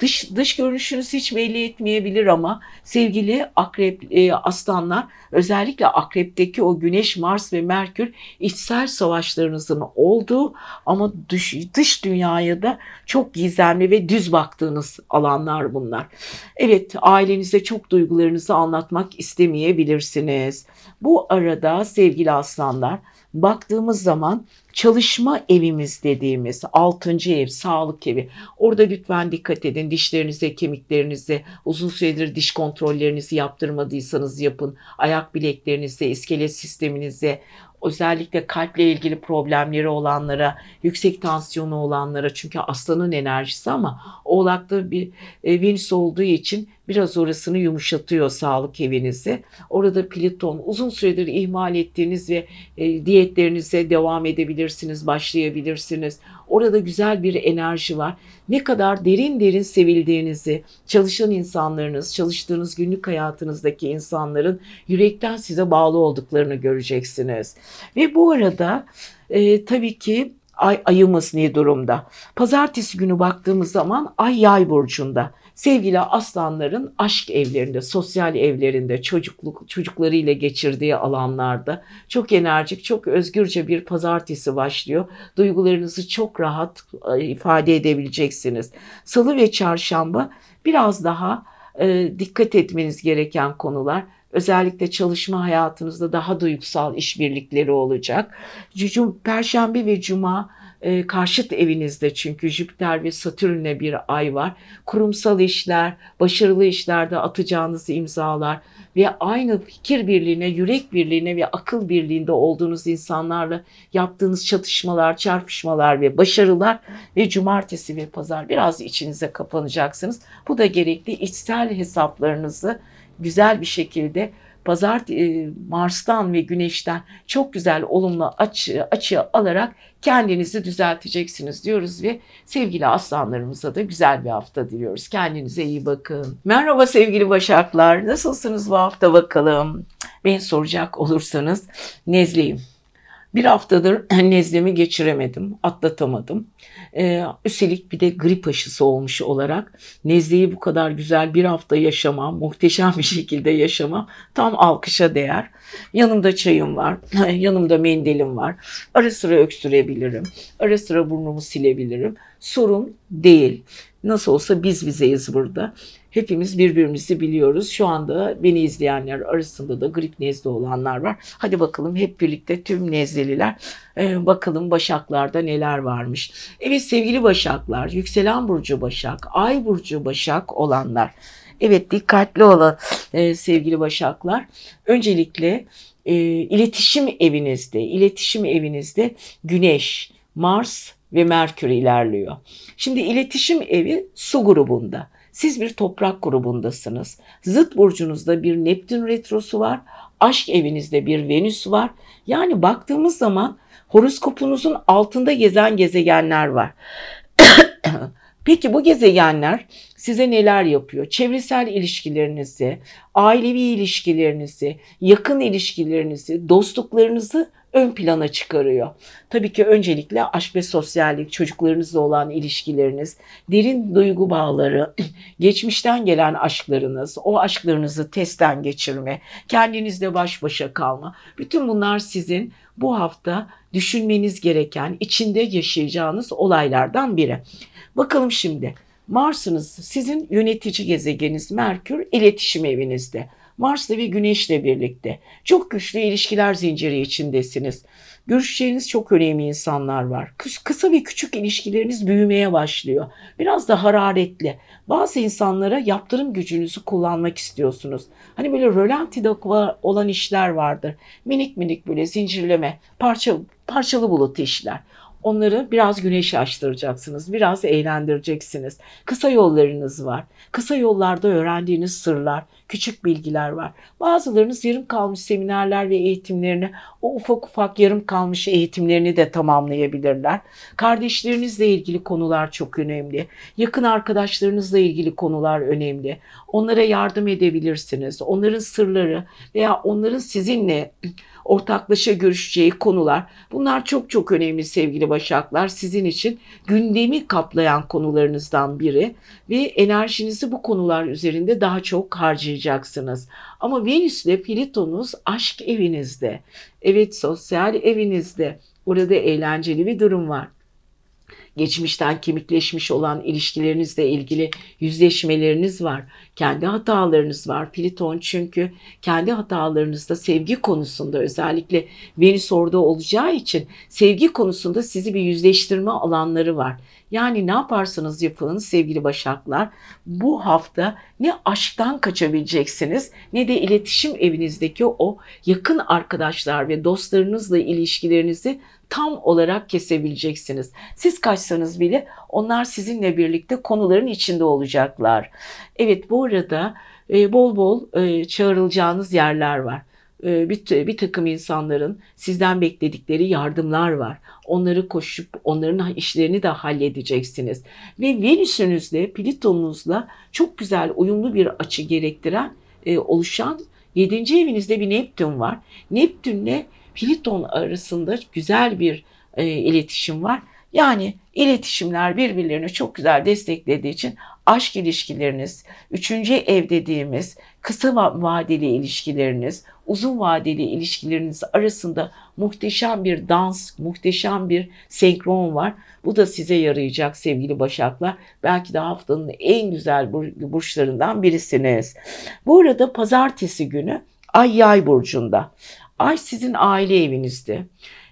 dış dış görünüşünüz hiç belli etmeyebilir ama sevgili akrep e, aslanlar özellikle akrepteki o güneş, Mars ve Merkür içsel savaşlarınızın olduğu ama dış, dış dünyaya da çok gizemli ve düz baktığınız alanlar bunlar. Evet ailenize çok duygularınızı anlatmak istemeyebilirsiniz. Bu arada sevgili aslanlar baktığımız zaman çalışma evimiz dediğimiz 6. ev, sağlık evi. Orada lütfen dikkat edin. Dişlerinize, kemiklerinize, uzun süredir diş kontrollerinizi yaptırmadıysanız yapın. Ayak bileklerinize, iskelet sisteminize, özellikle kalple ilgili problemleri olanlara, yüksek tansiyonu olanlara çünkü aslanın enerjisi ama oğlakta bir e, Venüs olduğu için biraz orasını yumuşatıyor sağlık evinizi. Orada Pliton uzun süredir ihmal ettiğiniz ve e, diyetlerinize devam edebilirsiniz, başlayabilirsiniz. Orada güzel bir enerji var. Ne kadar derin derin sevildiğinizi, çalışan insanlarınız, çalıştığınız günlük hayatınızdaki insanların yürekten size bağlı olduklarını göreceksiniz. Ve bu arada e, tabii ki ay, ayımız ne durumda? Pazartesi günü baktığımız zaman ay yay burcunda. Sevgili aslanların aşk evlerinde, sosyal evlerinde, çocukluk çocuklarıyla geçirdiği alanlarda çok enerjik, çok özgürce bir pazartesi başlıyor. Duygularınızı çok rahat e, ifade edebileceksiniz. Salı ve çarşamba biraz daha e, dikkat etmeniz gereken konular. Özellikle çalışma hayatınızda daha duygusal işbirlikleri olacak. Perşembe ve Cuma e, karşıt evinizde çünkü Jüpiter ve Satürn'le bir ay var. Kurumsal işler, başarılı işlerde atacağınız imzalar ve aynı fikir birliğine, yürek birliğine ve akıl birliğinde olduğunuz insanlarla yaptığınız çatışmalar, çarpışmalar ve başarılar ve cumartesi ve pazar biraz içinize kapanacaksınız. Bu da gerekli içsel hesaplarınızı güzel bir şekilde pazar e, Mars'tan ve Güneş'ten çok güzel olumlu açı, açı alarak kendinizi düzelteceksiniz diyoruz ve sevgili aslanlarımıza da güzel bir hafta diliyoruz. Kendinize iyi bakın. Merhaba sevgili Başaklar. Nasılsınız bu hafta bakalım? Beni soracak olursanız nezleyim. Bir haftadır nezlemi geçiremedim, atlatamadım. Ee, üstelik bir de grip aşısı olmuş olarak nezleyi bu kadar güzel bir hafta yaşamam, muhteşem bir şekilde yaşamam tam alkışa değer. Yanımda çayım var, yanımda mendilim var. Ara sıra öksürebilirim, ara sıra burnumu silebilirim. Sorun değil. Nasıl olsa biz bizeyiz burada. Hepimiz birbirimizi biliyoruz. Şu anda beni izleyenler arasında da grip nezle olanlar var. Hadi bakalım hep birlikte tüm nezleliler ee, bakalım Başaklarda neler varmış. Evet sevgili Başaklar, yükselen burcu Başak, ay burcu Başak olanlar. Evet dikkatli olun e, sevgili Başaklar. Öncelikle e, iletişim evinizde, iletişim evinizde Güneş, Mars ve Merkür ilerliyor. Şimdi iletişim evi su grubunda. Siz bir toprak grubundasınız. Zıt burcunuzda bir Neptün retrosu var. Aşk evinizde bir Venüs var. Yani baktığımız zaman horoskopunuzun altında gezen gezegenler var. Peki bu gezegenler size neler yapıyor? Çevresel ilişkilerinizi, ailevi ilişkilerinizi, yakın ilişkilerinizi, dostluklarınızı ön plana çıkarıyor. Tabii ki öncelikle aşk ve sosyallik, çocuklarınızla olan ilişkileriniz, derin duygu bağları, geçmişten gelen aşklarınız, o aşklarınızı testten geçirme, kendinizle baş başa kalma. Bütün bunlar sizin bu hafta düşünmeniz gereken, içinde yaşayacağınız olaylardan biri. Bakalım şimdi Mars'ınız sizin yönetici gezegeniniz Merkür iletişim evinizde. Mars'la ve Güneş'le birlikte. Çok güçlü ilişkiler zinciri içindesiniz. Görüşeceğiniz çok önemli insanlar var. Kısa ve küçük ilişkileriniz büyümeye başlıyor. Biraz da hararetli. Bazı insanlara yaptırım gücünüzü kullanmak istiyorsunuz. Hani böyle rölantide olan işler vardır. Minik minik böyle zincirleme, parça, parçalı bulut işler. Onları biraz güneşe açtıracaksınız. Biraz eğlendireceksiniz. Kısa yollarınız var. Kısa yollarda öğrendiğiniz sırlar, küçük bilgiler var. Bazılarınız yarım kalmış seminerler ve eğitimlerini, o ufak ufak yarım kalmış eğitimlerini de tamamlayabilirler. Kardeşlerinizle ilgili konular çok önemli. Yakın arkadaşlarınızla ilgili konular önemli. Onlara yardım edebilirsiniz. Onların sırları veya onların sizinle ortaklaşa görüşeceği konular. Bunlar çok çok önemli sevgili Başaklar. Sizin için gündemi kaplayan konularınızdan biri ve enerjinizi bu konular üzerinde daha çok harcayacaksınız. Ama Venüs ile Plüton'uz aşk evinizde. Evet sosyal evinizde. Orada eğlenceli bir durum var geçmişten kemikleşmiş olan ilişkilerinizle ilgili yüzleşmeleriniz var. Kendi hatalarınız var. Pliton çünkü kendi hatalarınızda sevgi konusunda özellikle Venüs orada olacağı için sevgi konusunda sizi bir yüzleştirme alanları var. Yani ne yaparsanız yapın sevgili başaklar bu hafta ne aşktan kaçabileceksiniz ne de iletişim evinizdeki o yakın arkadaşlar ve dostlarınızla ilişkilerinizi tam olarak kesebileceksiniz. Siz kaçsanız bile onlar sizinle birlikte konuların içinde olacaklar. Evet bu arada e, bol bol e, çağrılacağınız yerler var. E, bir, bir takım insanların sizden bekledikleri yardımlar var. Onları koşup onların işlerini de halledeceksiniz. Ve Venüs'ünüzle, Plüton'unuzla çok güzel uyumlu bir açı gerektiren, e, oluşan 7. evinizde bir Neptün var. Neptün'le Pliton arasında güzel bir e, iletişim var. Yani iletişimler birbirlerini çok güzel desteklediği için aşk ilişkileriniz, üçüncü ev dediğimiz kısa vadeli ilişkileriniz, uzun vadeli ilişkileriniz arasında muhteşem bir dans, muhteşem bir senkron var. Bu da size yarayacak sevgili Başaklar. Belki de haftanın en güzel burçlarından birisiniz. Bu arada pazartesi günü Ay Yay burcunda. Ay sizin aile evinizde.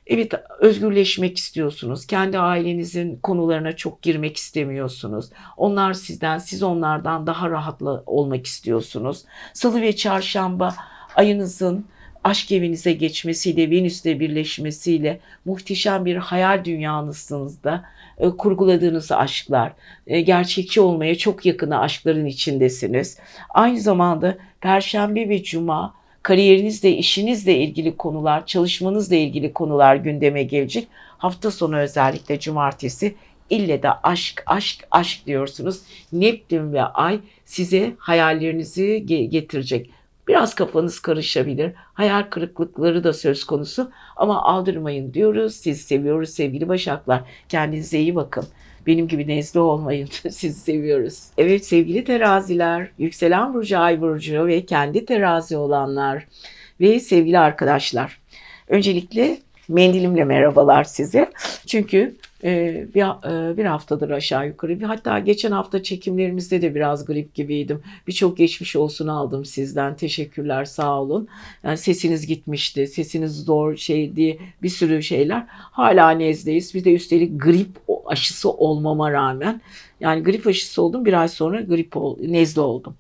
Evet özgürleşmek istiyorsunuz. Kendi ailenizin konularına çok girmek istemiyorsunuz. Onlar sizden, siz onlardan daha rahatla olmak istiyorsunuz. Salı ve çarşamba ayınızın aşk evinize geçmesiyle, Venüs'le birleşmesiyle muhteşem bir hayal dünyanızda e, kurguladığınız aşklar, e, gerçekçi olmaya çok yakını aşkların içindesiniz. Aynı zamanda Perşembe ve Cuma kariyerinizle, işinizle ilgili konular, çalışmanızla ilgili konular gündeme gelecek. Hafta sonu özellikle cumartesi ille de aşk, aşk, aşk diyorsunuz. Neptün ve Ay size hayallerinizi getirecek. Biraz kafanız karışabilir. Hayal kırıklıkları da söz konusu ama aldırmayın diyoruz. Sizi seviyoruz sevgili Başaklar. Kendinize iyi bakın. Benim gibi nezle olmayın. Sizi seviyoruz. Evet sevgili teraziler, yükselen burcu, ay burcu ve kendi terazi olanlar ve sevgili arkadaşlar. Öncelikle mendilimle merhabalar size. Çünkü bir, e, bir haftadır aşağı yukarı. Hatta geçen hafta çekimlerimizde de biraz grip gibiydim. Birçok geçmiş olsun aldım sizden. Teşekkürler sağ olun. Yani sesiniz gitmişti. Sesiniz zor şeydi. Bir sürü şeyler. Hala nezdeyiz. Bir de üstelik grip aşısı olmama rağmen. Yani grip aşısı oldum. Bir ay sonra grip ol, nezle oldum.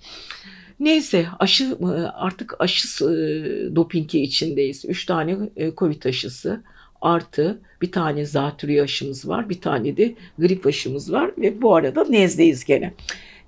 Neyse aşı artık aşı e, dopingi içindeyiz. Üç tane e, Covid aşısı artı bir tane zatürre aşımız var. Bir tane de grip aşımız var ve bu arada nezdeyiz gene.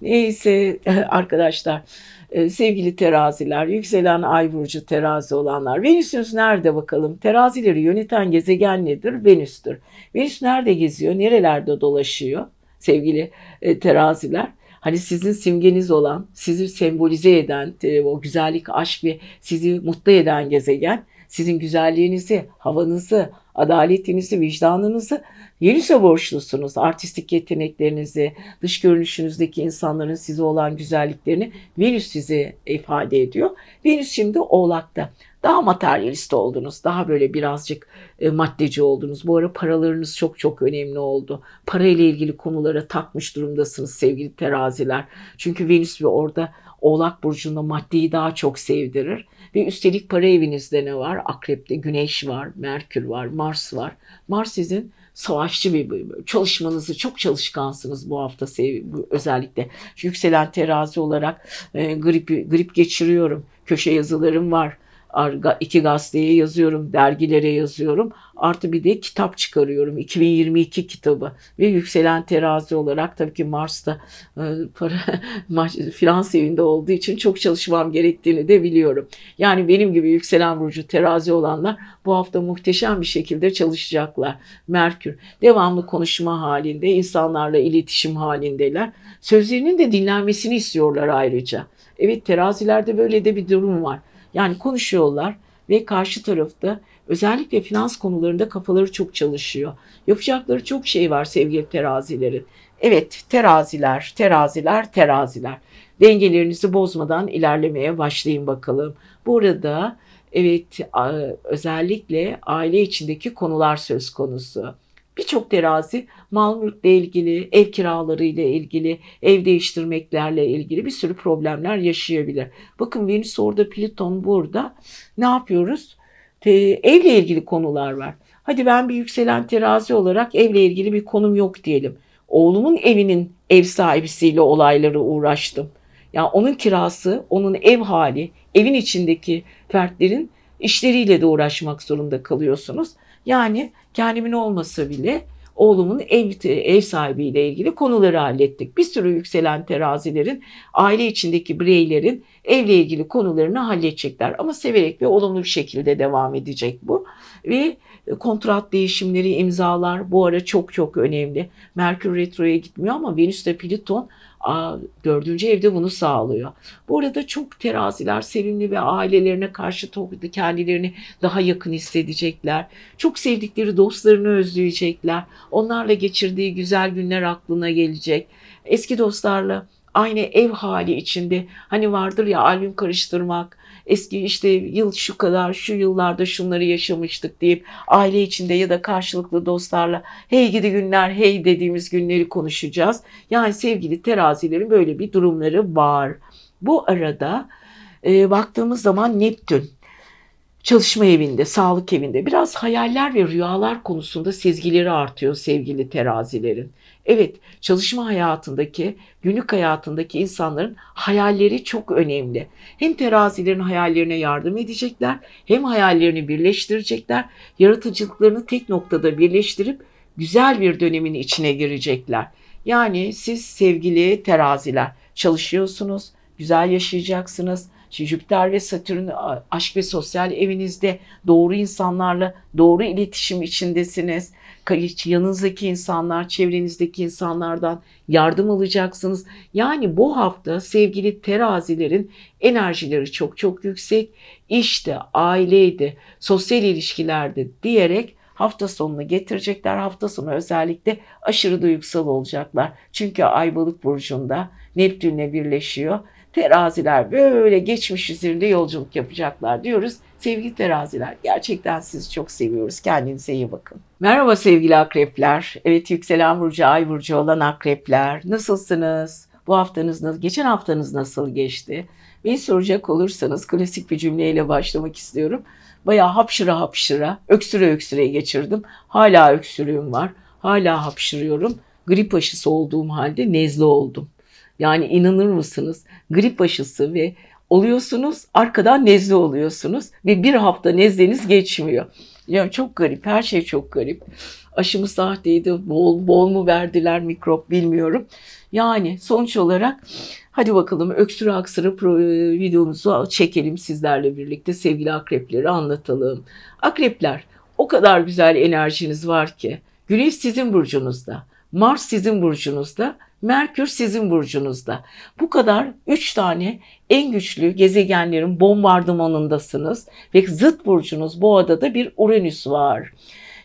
Neyse arkadaşlar e, sevgili teraziler, yükselen ay burcu terazi olanlar. Venüsünüz nerede bakalım? Terazileri yöneten gezegen nedir? Venüs'tür. Venüs nerede geziyor? Nerelerde dolaşıyor? Sevgili e, teraziler. Hani sizin simgeniz olan, sizi sembolize eden, e, o güzellik, aşk ve sizi mutlu eden gezegen sizin güzelliğinizi, havanızı, adaletinizi, vicdanınızı Venüs'e borçlusunuz. Artistik yeteneklerinizi, dış görünüşünüzdeki insanların size olan güzelliklerini Venüs size ifade ediyor. Venüs şimdi Oğlak'ta. Daha materyalist oldunuz. Daha böyle birazcık e, maddeci oldunuz. Bu ara paralarınız çok çok önemli oldu. Para ile ilgili konulara takmış durumdasınız sevgili teraziler. Çünkü Venüs ve orada Oğlak Burcu'nda maddeyi daha çok sevdirir. Ve üstelik para evinizde ne var? Akrep'te Güneş var, Merkür var, Mars var. Mars sizin savaşçı bir çalışmanızı çok çalışkansınız bu hafta özellikle. Yükselen terazi olarak e, grip grip geçiriyorum. Köşe yazılarım var iki gazeteye yazıyorum, dergilere yazıyorum. Artı bir de kitap çıkarıyorum. 2022 kitabı ve yükselen terazi olarak tabii ki Mars'ta e, para finans evinde olduğu için çok çalışmam gerektiğini de biliyorum. Yani benim gibi yükselen burcu terazi olanlar bu hafta muhteşem bir şekilde çalışacaklar. Merkür devamlı konuşma halinde, insanlarla iletişim halindeler. Sözlerinin de dinlenmesini istiyorlar ayrıca. Evet terazilerde böyle de bir durum var. Yani konuşuyorlar ve karşı tarafta özellikle finans konularında kafaları çok çalışıyor. Yapacakları çok şey var sevgili terazilerin. Evet teraziler, teraziler, teraziler. Dengelerinizi bozmadan ilerlemeye başlayın bakalım. Burada evet özellikle aile içindeki konular söz konusu. Birçok terazi mal mülkle ilgili, ev kiraları ile ilgili, ev değiştirmeklerle ilgili bir sürü problemler yaşayabilir. Bakın Venüs orada, Plüton burada. Ne yapıyoruz? Ee, evle ilgili konular var. Hadi ben bir yükselen terazi olarak evle ilgili bir konum yok diyelim. Oğlumun evinin ev sahibisiyle olayları uğraştım. Yani onun kirası, onun ev hali, evin içindeki fertlerin işleriyle de uğraşmak zorunda kalıyorsunuz. Yani kendimin olmasa bile oğlumun ev, ev sahibiyle ilgili konuları hallettik. Bir sürü yükselen terazilerin aile içindeki bireylerin evle ilgili konularını halledecekler. Ama severek ve olumlu bir şekilde devam edecek bu. Ve kontrat değişimleri, imzalar bu ara çok çok önemli. Merkür Retro'ya gitmiyor ama Venüs ve Plüton dördüncü evde bunu sağlıyor. Bu arada çok teraziler sevimli ve ailelerine karşı kendilerini daha yakın hissedecekler. Çok sevdikleri dostlarını özleyecekler. Onlarla geçirdiği güzel günler aklına gelecek. Eski dostlarla aynı ev hali içinde hani vardır ya albüm karıştırmak, eski işte yıl şu kadar şu yıllarda şunları yaşamıştık deyip aile içinde ya da karşılıklı dostlarla hey gidi günler hey dediğimiz günleri konuşacağız. Yani sevgili terazilerin böyle bir durumları var. Bu arada e, baktığımız zaman Neptün çalışma evinde, sağlık evinde biraz hayaller ve rüyalar konusunda sezgileri artıyor sevgili terazilerin. Evet, çalışma hayatındaki, günlük hayatındaki insanların hayalleri çok önemli. Hem terazilerin hayallerine yardım edecekler, hem hayallerini birleştirecekler, yaratıcılıklarını tek noktada birleştirip güzel bir dönemin içine girecekler. Yani siz sevgili teraziler çalışıyorsunuz, güzel yaşayacaksınız, Jüpiter ve Satürn aşk ve sosyal evinizde doğru insanlarla doğru iletişim içindesiniz. Yanınızdaki insanlar, çevrenizdeki insanlardan yardım alacaksınız. Yani bu hafta sevgili terazilerin enerjileri çok çok yüksek. İşte, aileydi, sosyal ilişkilerde diyerek hafta sonunu getirecekler. Hafta sonu özellikle aşırı duygusal olacaklar. Çünkü Ay Balık burcunda Neptünle birleşiyor teraziler böyle geçmiş üzerinde yolculuk yapacaklar diyoruz. Sevgili teraziler gerçekten sizi çok seviyoruz. Kendinize iyi bakın. Merhaba sevgili akrepler. Evet yükselen burcu ay burcu olan akrepler. Nasılsınız? Bu haftanız nasıl? Geçen haftanız nasıl geçti? Beni soracak olursanız klasik bir cümleyle başlamak istiyorum. Bayağı hapşıra hapşıra, öksüre öksüre geçirdim. Hala öksürüğüm var. Hala hapşırıyorum. Grip aşısı olduğum halde nezle oldum. Yani inanır mısınız? Grip aşısı ve oluyorsunuz arkadan nezle oluyorsunuz ve bir hafta nezleniz geçmiyor. Yani çok garip her şey çok garip. Aşımı sahteydi bol, bol mu verdiler mikrop bilmiyorum. Yani sonuç olarak hadi bakalım öksürü aksırı videomuzu çekelim sizlerle birlikte sevgili akrepleri anlatalım. Akrepler o kadar güzel enerjiniz var ki Güneş sizin burcunuzda, Mars sizin burcunuzda Merkür sizin burcunuzda. Bu kadar 3 tane en güçlü gezegenlerin bombardımanındasınız ve zıt burcunuz bu adada bir Uranüs var.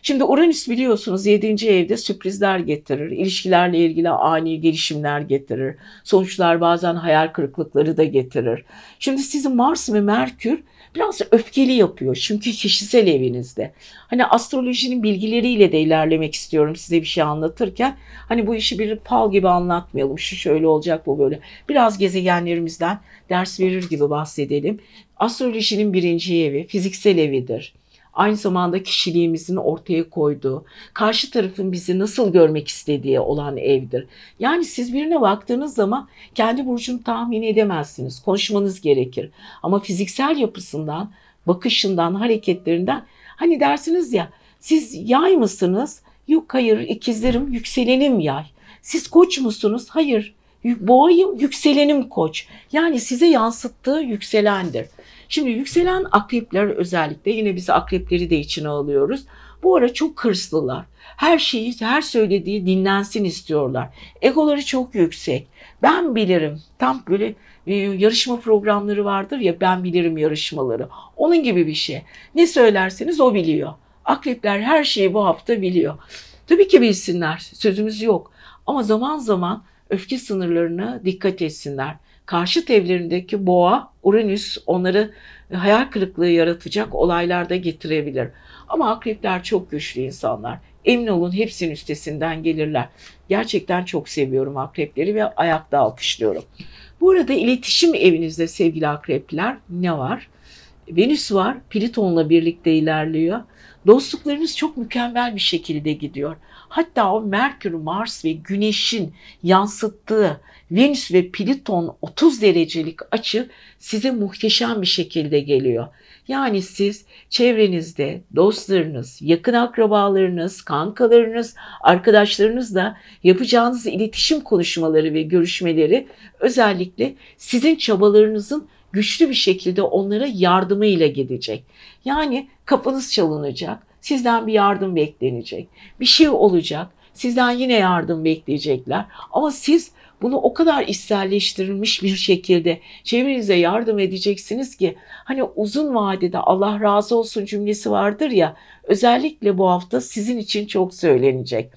Şimdi Uranüs biliyorsunuz 7. evde sürprizler getirir. İlişkilerle ilgili ani gelişimler getirir. Sonuçlar bazen hayal kırıklıkları da getirir. Şimdi sizin Mars ve Merkür biraz öfkeli yapıyor. Çünkü kişisel evinizde. Hani astrolojinin bilgileriyle de ilerlemek istiyorum size bir şey anlatırken. Hani bu işi bir fal gibi anlatmayalım. Şu şöyle olacak bu böyle. Biraz gezegenlerimizden ders verir gibi bahsedelim. Astrolojinin birinci evi fiziksel evidir aynı zamanda kişiliğimizin ortaya koyduğu, karşı tarafın bizi nasıl görmek istediği olan evdir. Yani siz birine baktığınız zaman kendi burcunu tahmin edemezsiniz. Konuşmanız gerekir. Ama fiziksel yapısından, bakışından, hareketlerinden hani dersiniz ya siz yay mısınız? Yok hayır ikizlerim yükselenim yay. Siz koç musunuz? Hayır boğayım yükselenim koç. Yani size yansıttığı yükselendir. Şimdi yükselen akrepler özellikle yine biz akrepleri de içine alıyoruz. Bu ara çok hırslılar. Her şeyi, her söylediği dinlensin istiyorlar. Egoları çok yüksek. Ben bilirim. Tam böyle e, yarışma programları vardır ya ben bilirim yarışmaları. Onun gibi bir şey. Ne söylerseniz o biliyor. Akrepler her şeyi bu hafta biliyor. Tabii ki bilsinler. Sözümüz yok. Ama zaman zaman öfke sınırlarına dikkat etsinler. Karşıt evlerindeki boğa, Uranüs onları hayal kırıklığı yaratacak olaylar da getirebilir. Ama akrepler çok güçlü insanlar. Emin olun hepsinin üstesinden gelirler. Gerçekten çok seviyorum akrepleri ve ayakta alkışlıyorum. Bu arada iletişim evinizde sevgili akrepler ne var? Venüs var, Pliton'la birlikte ilerliyor. Dostluklarınız çok mükemmel bir şekilde gidiyor. Hatta o Merkür, Mars ve Güneş'in yansıttığı Venüs ve Pliton 30 derecelik açı size muhteşem bir şekilde geliyor. Yani siz çevrenizde dostlarınız, yakın akrabalarınız, kankalarınız, arkadaşlarınızla yapacağınız iletişim konuşmaları ve görüşmeleri özellikle sizin çabalarınızın güçlü bir şekilde onlara yardımıyla gidecek. Yani kapınız çalınacak, sizden bir yardım beklenecek. Bir şey olacak, sizden yine yardım bekleyecekler. Ama siz bunu o kadar içselleştirilmiş bir şekilde çevrenize yardım edeceksiniz ki hani uzun vadede Allah razı olsun cümlesi vardır ya özellikle bu hafta sizin için çok söylenecek.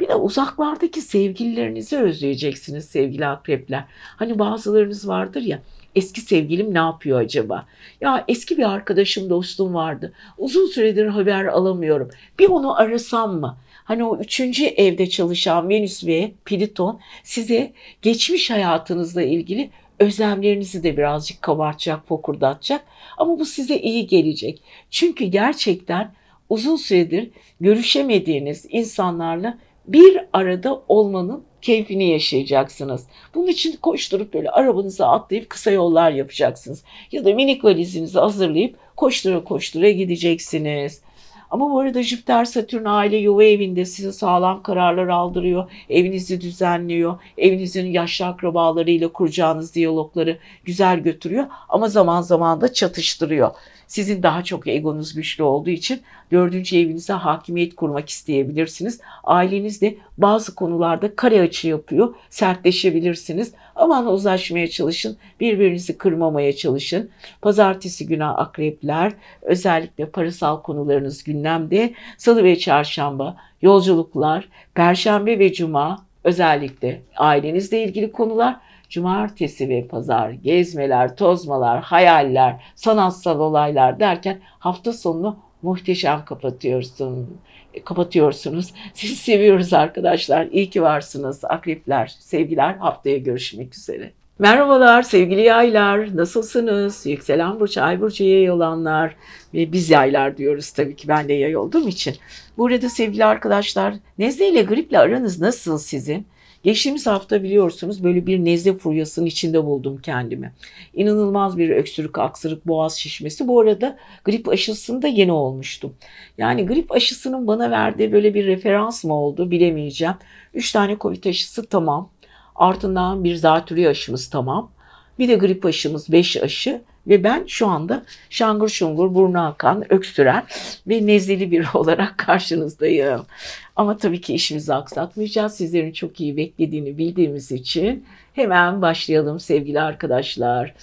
Bir de uzaklardaki sevgililerinizi özleyeceksiniz sevgili akrepler. Hani bazılarınız vardır ya eski sevgilim ne yapıyor acaba? Ya eski bir arkadaşım dostum vardı. Uzun süredir haber alamıyorum. Bir onu arasam mı? Hani o üçüncü evde çalışan Venüs ve Pliton size geçmiş hayatınızla ilgili özlemlerinizi de birazcık kabartacak, fokurdatacak. Ama bu size iyi gelecek. Çünkü gerçekten uzun süredir görüşemediğiniz insanlarla bir arada olmanın keyfini yaşayacaksınız. Bunun için koşturup böyle arabanıza atlayıp kısa yollar yapacaksınız. Ya da minik valizinizi hazırlayıp koştura koştura gideceksiniz. Ama bu arada Jüpiter Satürn aile yuva evinde size sağlam kararlar aldırıyor. Evinizi düzenliyor. Evinizin yaşlı akrabalarıyla kuracağınız diyalogları güzel götürüyor. Ama zaman zaman da çatıştırıyor. Sizin daha çok egonuz güçlü olduğu için dördüncü evinize hakimiyet kurmak isteyebilirsiniz. Aileniz de bazı konularda kare açı yapıyor. Sertleşebilirsiniz. Aman uzlaşmaya çalışın. Birbirinizi kırmamaya çalışın. Pazartesi günü akrepler özellikle parasal konularınız gündemde. Salı ve çarşamba yolculuklar, perşembe ve cuma özellikle ailenizle ilgili konular cumartesi ve pazar gezmeler, tozmalar, hayaller, sanatsal olaylar derken hafta sonunu muhteşem kapatıyorsun. Kapatıyorsunuz. Sizi seviyoruz arkadaşlar. İyi ki varsınız. Akrepler, sevgiler. Haftaya görüşmek üzere. Merhabalar sevgili yaylar. Nasılsınız? Yükselen burç, ay burcu yay olanlar ve biz yaylar diyoruz tabii ki ben de yay olduğum için. Burada sevgili arkadaşlar nezle ile griple aranız nasıl sizin? Geçtiğimiz hafta biliyorsunuz böyle bir nezle furyasının içinde buldum kendimi. İnanılmaz bir öksürük, aksırık, boğaz şişmesi. Bu arada grip aşısında yeni olmuştum. Yani grip aşısının bana verdiği böyle bir referans mı oldu bilemeyeceğim. 3 tane Covid aşısı tamam. Ardından bir zatürre aşımız tamam. Bir de grip aşımız 5 aşı ve ben şu anda şangur şungur burnu akan, öksüren ve nezleli biri olarak karşınızdayım. Ama tabii ki işimizi aksatmayacağız. Sizlerin çok iyi beklediğini bildiğimiz için hemen başlayalım sevgili arkadaşlar.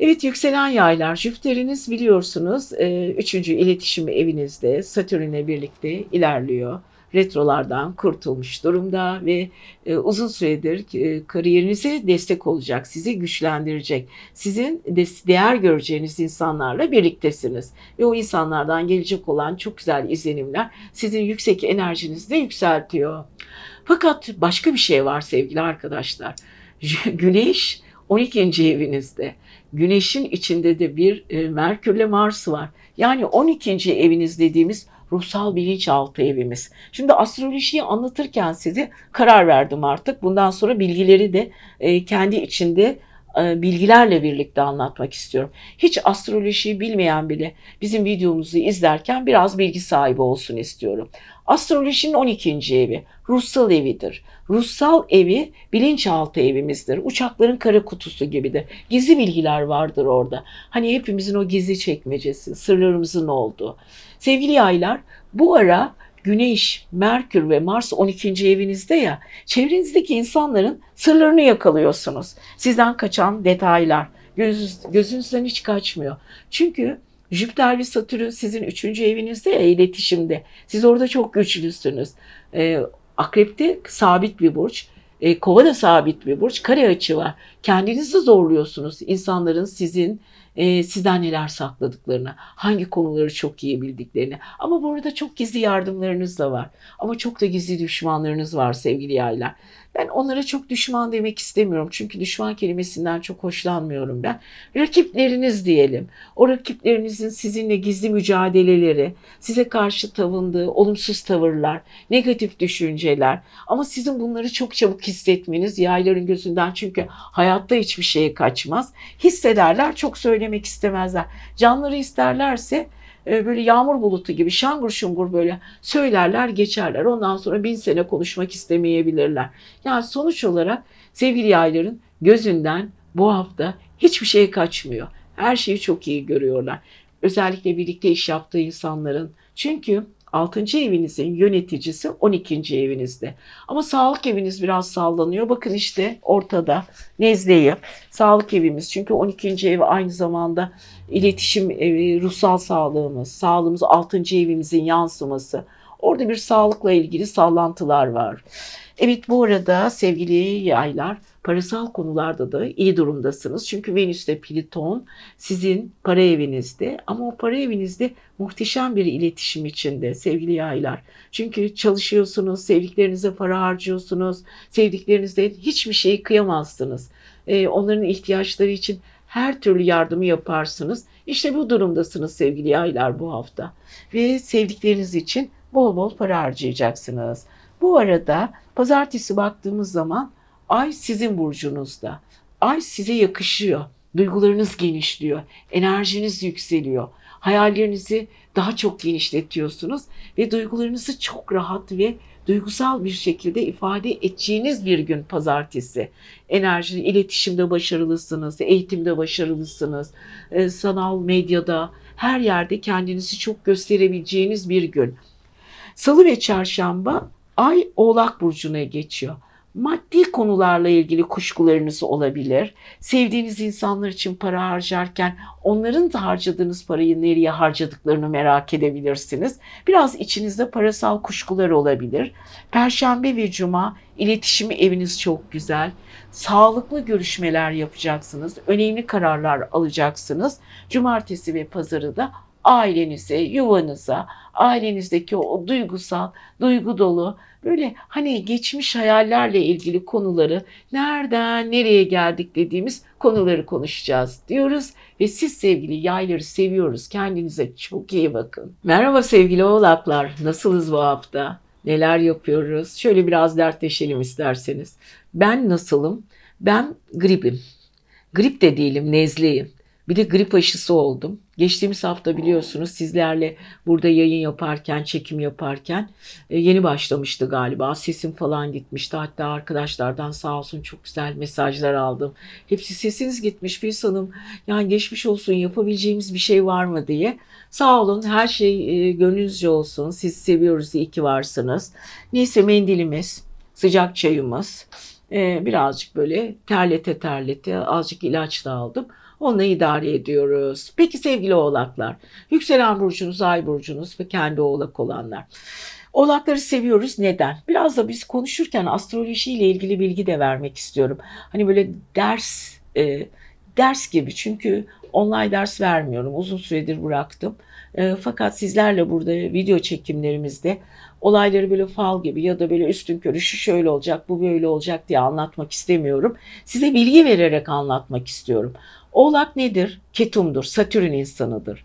Evet yükselen yaylar Jüpiter'iniz biliyorsunuz 3. iletişim evinizde Satürn'le birlikte ilerliyor retrolardan kurtulmuş durumda ve e, uzun süredir e, kariyerinize destek olacak, sizi güçlendirecek, sizin de, değer göreceğiniz insanlarla birliktesiniz. Ve o insanlardan gelecek olan çok güzel izlenimler sizin yüksek enerjinizi de yükseltiyor. Fakat başka bir şey var sevgili arkadaşlar. Güneş 12. evinizde. Güneşin içinde de bir e, Merkürle Mars var. Yani 12. eviniz dediğimiz ruhsal bilinçaltı evimiz. Şimdi astrolojiyi anlatırken size karar verdim artık. Bundan sonra bilgileri de e, kendi içinde e, bilgilerle birlikte anlatmak istiyorum. Hiç astrolojiyi bilmeyen bile bizim videomuzu izlerken biraz bilgi sahibi olsun istiyorum. Astrolojinin 12. evi ruhsal evidir. Ruhsal evi bilinçaltı evimizdir. Uçakların kara kutusu gibidir. Gizli bilgiler vardır orada. Hani hepimizin o gizli çekmecesi, sırlarımızın olduğu. Sevgili yaylar, Bu ara Güneş, Merkür ve Mars 12. evinizde ya, çevrenizdeki insanların sırlarını yakalıyorsunuz. Sizden kaçan detaylar göz, gözünüzden hiç kaçmıyor. Çünkü Jüpiter ve Satürn sizin 3. evinizde ya iletişimde. Siz orada çok güçlüsünüz. Ee, Akrep'te sabit bir burç. E, kova da sabit bir burç. Kare açı var. Kendinizi zorluyorsunuz. İnsanların sizin e, sizden neler sakladıklarını, hangi konuları çok iyi bildiklerini. Ama burada çok gizli yardımlarınız da var. Ama çok da gizli düşmanlarınız var sevgili yaylar. Ben onlara çok düşman demek istemiyorum. Çünkü düşman kelimesinden çok hoşlanmıyorum ben. Rakipleriniz diyelim. O rakiplerinizin sizinle gizli mücadeleleri, size karşı tavındığı olumsuz tavırlar, negatif düşünceler. Ama sizin bunları çok çabuk hissetmeniz yayların gözünden çünkü hayatta hiçbir şeye kaçmaz. Hissederler, çok söylemek istemezler. Canları isterlerse e, böyle yağmur bulutu gibi şangur şungur böyle söylerler geçerler. Ondan sonra bin sene konuşmak istemeyebilirler. Yani sonuç olarak sevgili yayların gözünden bu hafta hiçbir şey kaçmıyor. Her şeyi çok iyi görüyorlar. Özellikle birlikte iş yaptığı insanların. Çünkü 6. evinizin yöneticisi 12. evinizde. Ama sağlık eviniz biraz sallanıyor. Bakın işte ortada nezleyi. Sağlık evimiz. Çünkü 12. ev aynı zamanda iletişim evi, ruhsal sağlığımız, sağlığımız 6. evimizin yansıması. Orada bir sağlıkla ilgili sallantılar var. Evet bu arada sevgili yaylar parasal konularda da iyi durumdasınız. Çünkü Venüs'te Pliton sizin para evinizde ama o para evinizde muhteşem bir iletişim içinde sevgili yaylar. Çünkü çalışıyorsunuz, sevdiklerinize para harcıyorsunuz, sevdiklerinizde hiçbir şeyi kıyamazsınız. Ee, onların ihtiyaçları için her türlü yardımı yaparsınız. İşte bu durumdasınız sevgili yaylar bu hafta. Ve sevdikleriniz için bol bol para harcayacaksınız. Bu arada pazartesi baktığımız zaman ay sizin burcunuzda. Ay size yakışıyor. Duygularınız genişliyor. Enerjiniz yükseliyor. Hayallerinizi daha çok genişletiyorsunuz ve duygularınızı çok rahat ve duygusal bir şekilde ifade edeceğiniz bir gün pazartesi. Enerji, iletişimde başarılısınız, eğitimde başarılısınız, e, sanal medyada, her yerde kendinizi çok gösterebileceğiniz bir gün. Salı ve çarşamba Ay Oğlak Burcu'na geçiyor. Maddi konularla ilgili kuşkularınız olabilir. Sevdiğiniz insanlar için para harcarken onların da harcadığınız parayı nereye harcadıklarını merak edebilirsiniz. Biraz içinizde parasal kuşkular olabilir. Perşembe ve cuma iletişimi eviniz çok güzel. Sağlıklı görüşmeler yapacaksınız. Önemli kararlar alacaksınız. Cumartesi ve pazarı da ailenize, yuvanıza, ailenizdeki o duygusal, duygu dolu böyle hani geçmiş hayallerle ilgili konuları nereden nereye geldik dediğimiz konuları konuşacağız diyoruz ve siz sevgili yayları seviyoruz. Kendinize çok iyi bakın. Merhaba sevgili oğlaklar. Nasılız bu hafta? Neler yapıyoruz? Şöyle biraz dertleşelim isterseniz. Ben nasılım? Ben gripim. Grip de değilim, nezleyim. Bir de grip aşısı oldum. Geçtiğimiz hafta biliyorsunuz sizlerle burada yayın yaparken, çekim yaparken e, yeni başlamıştı galiba. Sesim falan gitmişti. Hatta arkadaşlardan sağ olsun çok güzel mesajlar aldım. Hepsi sesiniz gitmiş Filiz Hanım. Yani geçmiş olsun yapabileceğimiz bir şey var mı diye. Sağ olun her şey e, gönlünüzce olsun. Siz seviyoruz iyi ki varsınız. Neyse mendilimiz, sıcak çayımız. E, birazcık böyle terlete terlete azıcık ilaç da aldım. Onunla idare ediyoruz. Peki sevgili oğlaklar, yükselen burcunuz, ay burcunuz ve kendi oğlak olanlar. Oğlakları seviyoruz. Neden? Biraz da biz konuşurken astroloji ile ilgili bilgi de vermek istiyorum. Hani böyle ders e, ders gibi çünkü online ders vermiyorum. Uzun süredir bıraktım. E, fakat sizlerle burada video çekimlerimizde olayları böyle fal gibi ya da böyle üstün körü şu şöyle olacak bu böyle olacak diye anlatmak istemiyorum. Size bilgi vererek anlatmak istiyorum. Oğlak nedir? Ketumdur, Satürn insanıdır.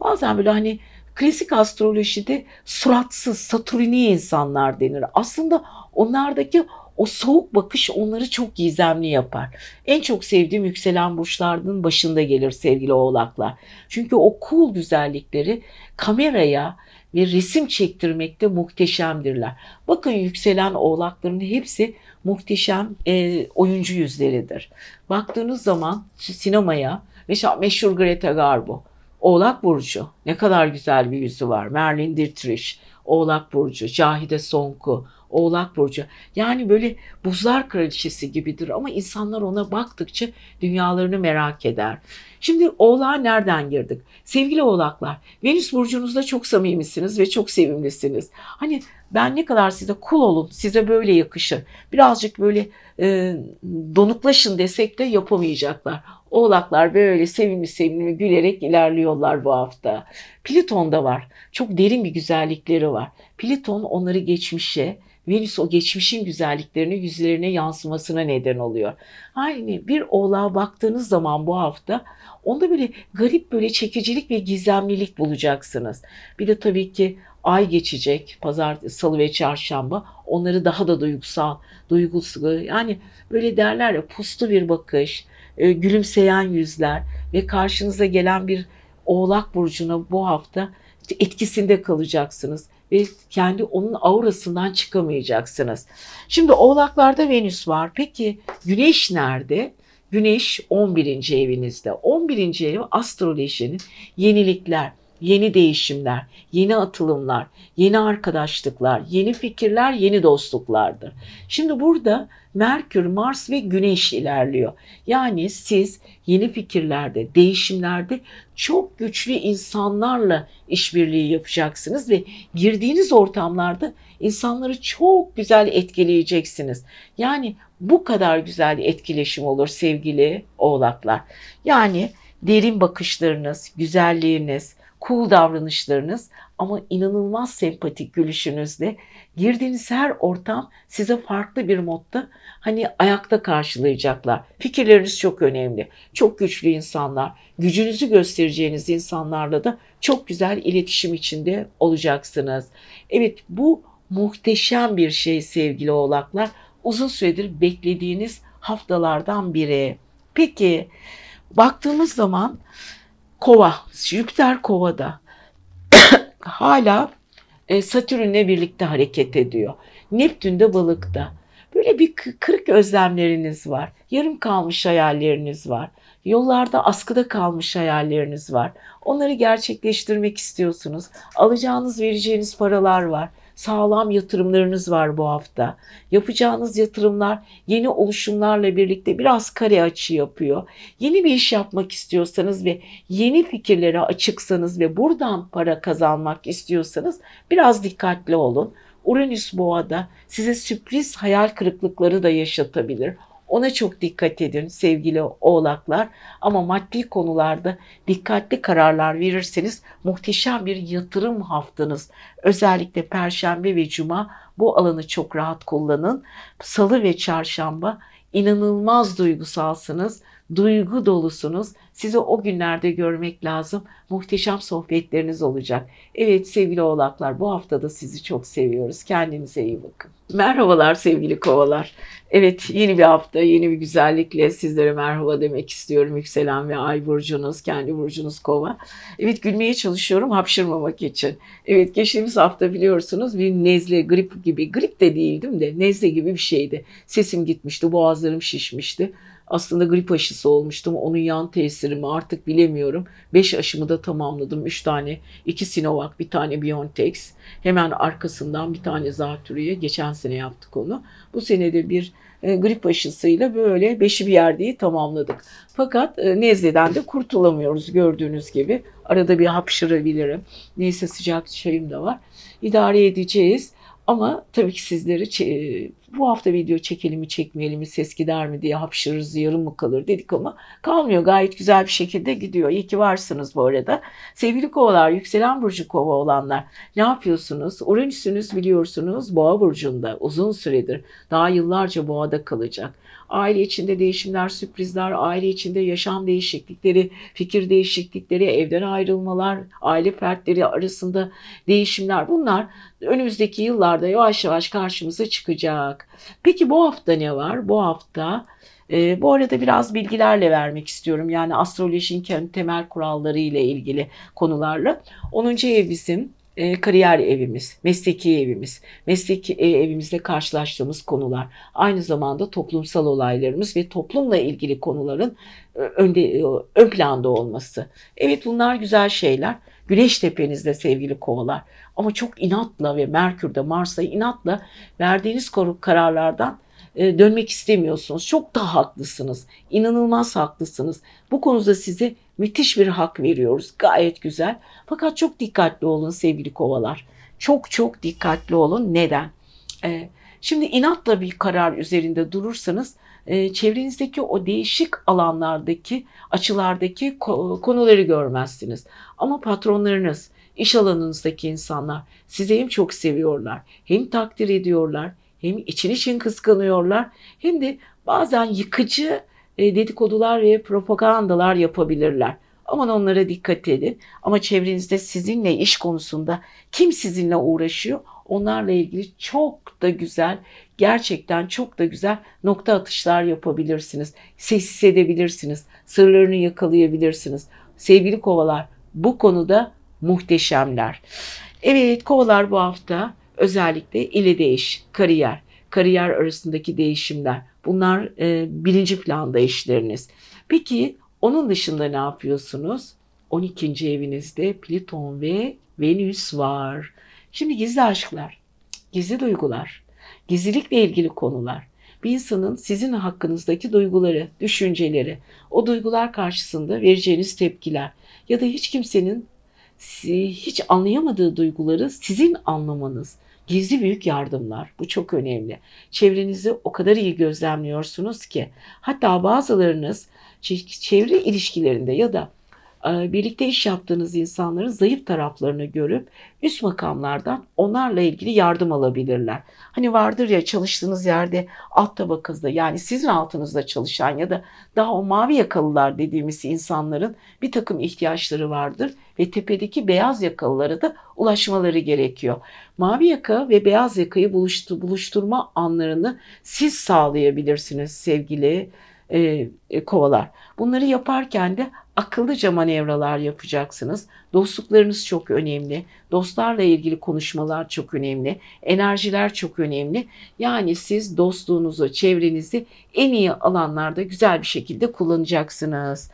Bazen böyle hani klasik astrolojide suratsız, satürni insanlar denir. Aslında onlardaki o soğuk bakış onları çok gizemli yapar. En çok sevdiğim yükselen burçlarının başında gelir sevgili oğlaklar. Çünkü o cool güzellikleri kameraya ve resim çektirmekte muhteşemdirler. Bakın yükselen oğlakların hepsi muhteşem e, oyuncu yüzleridir. Baktığınız zaman sinemaya mesela meşhur Greta Garbo Oğlak Burcu. Ne kadar güzel bir yüzü var. Merlin Dietrich, Oğlak Burcu, Cahide Sonku, Oğlak Burcu. Yani böyle buzlar kraliçesi gibidir ama insanlar ona baktıkça dünyalarını merak eder. Şimdi oğlağa nereden girdik? Sevgili oğlaklar, Venüs burcunuzda çok samimisiniz ve çok sevimlisiniz. Hani ben ne kadar size kul olun, size böyle yakışır. Birazcık böyle e, donuklaşın desek de yapamayacaklar. Oğlaklar böyle sevimli sevimli gülerek ilerliyorlar bu hafta. Plüton da var. Çok derin bir güzellikleri var. Plüton onları geçmişe, Venüs o geçmişin güzelliklerini yüzlerine yansımasına neden oluyor. Aynı bir oğlağa baktığınız zaman bu hafta onda böyle garip böyle çekicilik ve gizemlilik bulacaksınız. Bir de tabii ki ay geçecek pazar, salı ve çarşamba onları daha da duygusal, duygusal yani böyle derler ya puslu bir bakış, e, gülümseyen yüzler ve karşınıza gelen bir oğlak burcuna bu hafta etkisinde kalacaksınız ve kendi onun aurasından çıkamayacaksınız. Şimdi oğlaklarda Venüs var. Peki Güneş nerede? Güneş 11. evinizde. 11. ev astrolojinin yenilikler, yeni değişimler, yeni atılımlar, yeni arkadaşlıklar, yeni fikirler, yeni dostluklardır. Şimdi burada Merkür, Mars ve Güneş ilerliyor. Yani siz yeni fikirlerde, değişimlerde çok güçlü insanlarla işbirliği yapacaksınız ve girdiğiniz ortamlarda insanları çok güzel etkileyeceksiniz. Yani bu kadar güzel etkileşim olur sevgili oğlaklar. Yani derin bakışlarınız, güzelliğiniz, cool davranışlarınız ama inanılmaz sempatik gülüşünüzle girdiğiniz her ortam size farklı bir modda hani ayakta karşılayacaklar. Fikirleriniz çok önemli. Çok güçlü insanlar, gücünüzü göstereceğiniz insanlarla da çok güzel iletişim içinde olacaksınız. Evet bu muhteşem bir şey sevgili oğlaklar. Uzun süredir beklediğiniz haftalardan biri. Peki baktığımız zaman Kova, Jüpiter Kova'da hala e, Satürn'le birlikte hareket ediyor. Neptün de balıkta. Böyle bir kırık özlemleriniz var. Yarım kalmış hayalleriniz var. Yollarda askıda kalmış hayalleriniz var. Onları gerçekleştirmek istiyorsunuz. Alacağınız, vereceğiniz paralar var sağlam yatırımlarınız var bu hafta. Yapacağınız yatırımlar yeni oluşumlarla birlikte biraz kare açı yapıyor. Yeni bir iş yapmak istiyorsanız ve yeni fikirlere açıksanız ve buradan para kazanmak istiyorsanız biraz dikkatli olun. Uranüs boğada size sürpriz hayal kırıklıkları da yaşatabilir. Ona çok dikkat edin sevgili oğlaklar. Ama maddi konularda dikkatli kararlar verirseniz muhteşem bir yatırım haftanız. Özellikle perşembe ve cuma bu alanı çok rahat kullanın. Salı ve çarşamba inanılmaz duygusalsınız duygu dolusunuz. Sizi o günlerde görmek lazım. Muhteşem sohbetleriniz olacak. Evet sevgili oğlaklar bu hafta da sizi çok seviyoruz. Kendinize iyi bakın. Merhabalar sevgili kovalar. Evet yeni bir hafta yeni bir güzellikle sizlere merhaba demek istiyorum. Yükselen ve ay burcunuz, kendi burcunuz kova. Evet gülmeye çalışıyorum hapşırmamak için. Evet geçtiğimiz hafta biliyorsunuz bir nezle, grip gibi, grip de değildim de nezle gibi bir şeydi. Sesim gitmişti, boğazlarım şişmişti. Aslında grip aşısı olmuştum. Onun yan tesiri mi artık bilemiyorum. 5 aşımı da tamamladım. 3 tane. 2 Sinovac, bir tane BioNTech. Hemen arkasından bir tane zatürreye. Geçen sene yaptık onu. Bu senede bir e, grip aşısıyla böyle beşi bir yerdeyi tamamladık. Fakat e, nezleden de kurtulamıyoruz gördüğünüz gibi. Arada bir hapşırabilirim. Neyse sıcak çayım da var. İdare edeceğiz. Ama tabii ki sizleri bu hafta video çekelim mi çekmeyelim mi ses gider mi diye hapşırırız yarım mı kalır dedik ama kalmıyor gayet güzel bir şekilde gidiyor. İyi ki varsınız bu arada. Sevgili kovalar yükselen burcu kova olanlar ne yapıyorsunuz? Uranüsünüz biliyorsunuz boğa burcunda uzun süredir daha yıllarca boğada kalacak. Aile içinde değişimler, sürprizler, aile içinde yaşam değişiklikleri, fikir değişiklikleri, evden ayrılmalar, aile fertleri arasında değişimler bunlar önümüzdeki yıllarda yavaş yavaş karşımıza çıkacak. Peki bu hafta ne var? Bu hafta e, bu arada biraz bilgilerle vermek istiyorum. Yani astrolojinin temel kuralları ile ilgili konularla. 10. ev bizim e, kariyer evimiz, mesleki evimiz, mesleki e, evimizde karşılaştığımız konular, aynı zamanda toplumsal olaylarımız ve toplumla ilgili konuların e, önde, e, ön planda olması. Evet bunlar güzel şeyler. Güneş tepenizde sevgili kovalar. Ama çok inatla ve Merkür'de Mars'ta inatla verdiğiniz kararlardan e, dönmek istemiyorsunuz. Çok da haklısınız. İnanılmaz haklısınız. Bu konuda size müthiş bir hak veriyoruz. Gayet güzel. Fakat çok dikkatli olun sevgili kovalar. Çok çok dikkatli olun. Neden? Ee, şimdi inatla bir karar üzerinde durursanız e, çevrenizdeki o değişik alanlardaki, açılardaki konuları görmezsiniz. Ama patronlarınız, iş alanınızdaki insanlar sizi hem çok seviyorlar, hem takdir ediyorlar, hem için için kıskanıyorlar, hem de bazen yıkıcı dedikodular ve propagandalar yapabilirler. Aman onlara dikkat edin. Ama çevrenizde sizinle iş konusunda kim sizinle uğraşıyor onlarla ilgili çok da güzel, gerçekten çok da güzel nokta atışlar yapabilirsiniz. Sessiz edebilirsiniz. Sırlarını yakalayabilirsiniz. Sevgili kovalar bu konuda muhteşemler. Evet kovalar bu hafta özellikle ile değiş, kariyer, kariyer arasındaki değişimler. Bunlar e, birinci planda işleriniz. Peki onun dışında ne yapıyorsunuz? 12. evinizde Plüton ve Venüs var. Şimdi gizli aşklar, gizli duygular, gizlilikle ilgili konular. Bir insanın sizin hakkınızdaki duyguları, düşünceleri, o duygular karşısında vereceğiniz tepkiler ya da hiç kimsenin hiç anlayamadığı duyguları sizin anlamanız, gizli büyük yardımlar. Bu çok önemli. Çevrenizi o kadar iyi gözlemliyorsunuz ki hatta bazılarınız çevre ilişkilerinde ya da birlikte iş yaptığınız insanların zayıf taraflarını görüp üst makamlardan onlarla ilgili yardım alabilirler. Hani vardır ya çalıştığınız yerde alt tabakasında yani sizin altınızda çalışan ya da daha o mavi yakalılar dediğimiz insanların bir takım ihtiyaçları vardır ve tepedeki beyaz yakalılara da ulaşmaları gerekiyor. Mavi yaka ve beyaz yakayı buluştu, buluşturma anlarını siz sağlayabilirsiniz sevgili e, e, kovalar. Bunları yaparken de akıllıca manevralar yapacaksınız. Dostluklarınız çok önemli. Dostlarla ilgili konuşmalar çok önemli. Enerjiler çok önemli. Yani siz dostluğunuzu, çevrenizi en iyi alanlarda güzel bir şekilde kullanacaksınız.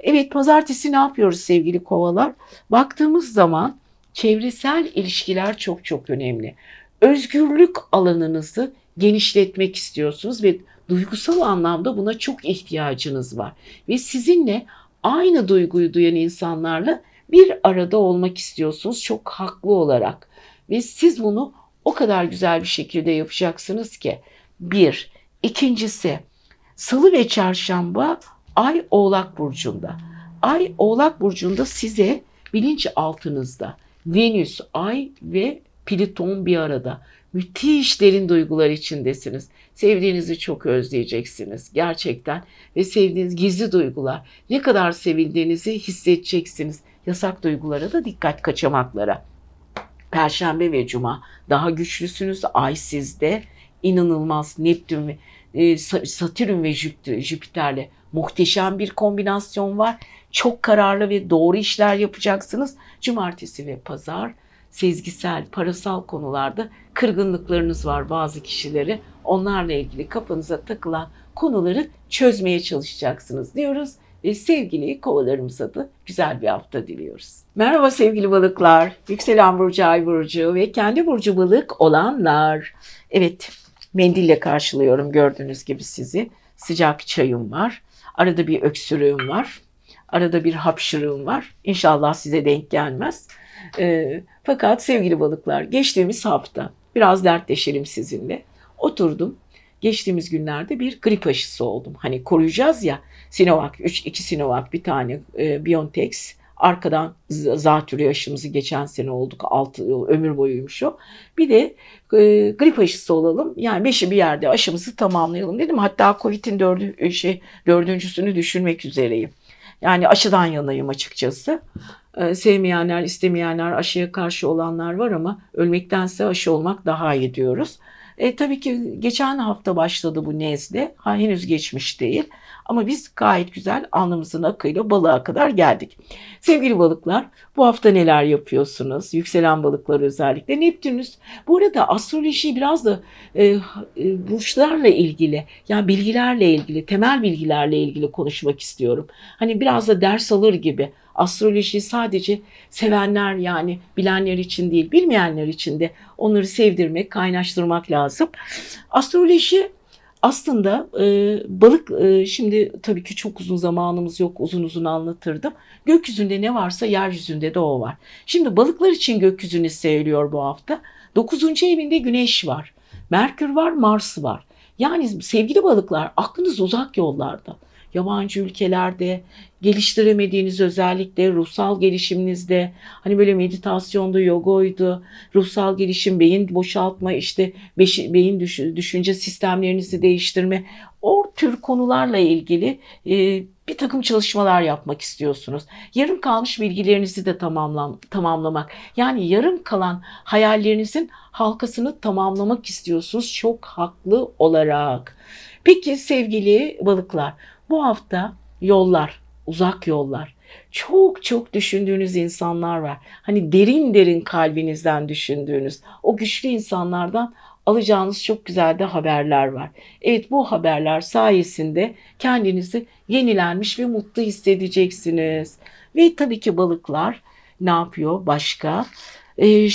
Evet pazartesi ne yapıyoruz sevgili kovalar? Baktığımız zaman çevresel ilişkiler çok çok önemli. Özgürlük alanınızı genişletmek istiyorsunuz ve duygusal anlamda buna çok ihtiyacınız var. Ve sizinle aynı duyguyu duyan insanlarla bir arada olmak istiyorsunuz çok haklı olarak. Ve siz bunu o kadar güzel bir şekilde yapacaksınız ki. Bir. İkincisi salı ve çarşamba ay oğlak burcunda. Ay oğlak burcunda size bilinç altınızda Venüs, ay ve Plüton bir arada. Müthiş derin duygular içindesiniz. Sevdiğinizi çok özleyeceksiniz gerçekten ve sevdiğiniz gizli duygular. Ne kadar sevildiğinizi hissedeceksiniz. Yasak duygulara da dikkat kaçamaklara. Perşembe ve Cuma daha güçlüsünüz. Ay sizde inanılmaz Neptün ve e, Satürn ve Jüpiter'le muhteşem bir kombinasyon var. Çok kararlı ve doğru işler yapacaksınız. Cumartesi ve pazar sezgisel, parasal konularda kırgınlıklarınız var bazı kişileri. Onlarla ilgili kafanıza takılan konuları çözmeye çalışacaksınız diyoruz ve sevgili kovalarımıza da güzel bir hafta diliyoruz. Merhaba sevgili balıklar, yükselen burcu, ay burcu ve kendi burcu balık olanlar. Evet, mendille karşılıyorum gördüğünüz gibi sizi. Sıcak çayım var, arada bir öksürüğüm var, arada bir hapşırığım var. İnşallah size denk gelmez. E, fakat sevgili balıklar geçtiğimiz hafta biraz dertleşelim sizinle. Oturdum. Geçtiğimiz günlerde bir grip aşısı oldum. Hani koruyacağız ya Sinovac, 3, 2 Sinovac, bir tane e, Biontech. Arkadan zatürre aşımızı geçen sene olduk. 6 yıl ömür boyuymuş o. Bir de e, grip aşısı olalım. Yani beşi bir yerde aşımızı tamamlayalım dedim. Hatta Covid'in dördü, e, şey, dördüncüsünü düşünmek üzereyim. Yani aşıdan yanayım açıkçası. Ee, sevmeyenler, istemeyenler, aşıya karşı olanlar var ama ölmektense aşı olmak daha iyi diyoruz. E, tabii ki geçen hafta başladı bu nezle. Ha, henüz geçmiş değil. Ama biz gayet güzel alnımızın akıyla balığa kadar geldik. Sevgili balıklar bu hafta neler yapıyorsunuz? Yükselen balıklar özellikle. Neptünüs bu arada astroloji biraz da e, e, burçlarla ilgili yani bilgilerle ilgili temel bilgilerle ilgili konuşmak istiyorum. Hani biraz da ders alır gibi astroloji sadece sevenler yani bilenler için değil bilmeyenler için de onları sevdirmek kaynaştırmak lazım. Astroloji aslında e, balık e, şimdi tabii ki çok uzun zamanımız yok uzun uzun anlatırdım. Gökyüzünde ne varsa yeryüzünde de o var. Şimdi balıklar için gökyüzünü seyrediyor bu hafta. Dokuzuncu evinde güneş var. Merkür var, Mars var. Yani sevgili balıklar aklınız uzak yollarda yabancı ülkelerde geliştiremediğiniz özellikle ruhsal gelişiminizde hani böyle meditasyonda yogoydu, ruhsal gelişim, beyin boşaltma, işte beyin düşünce sistemlerinizi değiştirme o tür konularla ilgili e, bir takım çalışmalar yapmak istiyorsunuz. Yarım kalmış bilgilerinizi de tamamlam tamamlamak. Yani yarım kalan hayallerinizin halkasını tamamlamak istiyorsunuz çok haklı olarak. Peki sevgili balıklar bu hafta yollar, uzak yollar. Çok çok düşündüğünüz insanlar var. Hani derin derin kalbinizden düşündüğünüz o güçlü insanlardan alacağınız çok güzel de haberler var. Evet bu haberler sayesinde kendinizi yenilenmiş ve mutlu hissedeceksiniz. Ve tabii ki balıklar ne yapıyor başka? Ee,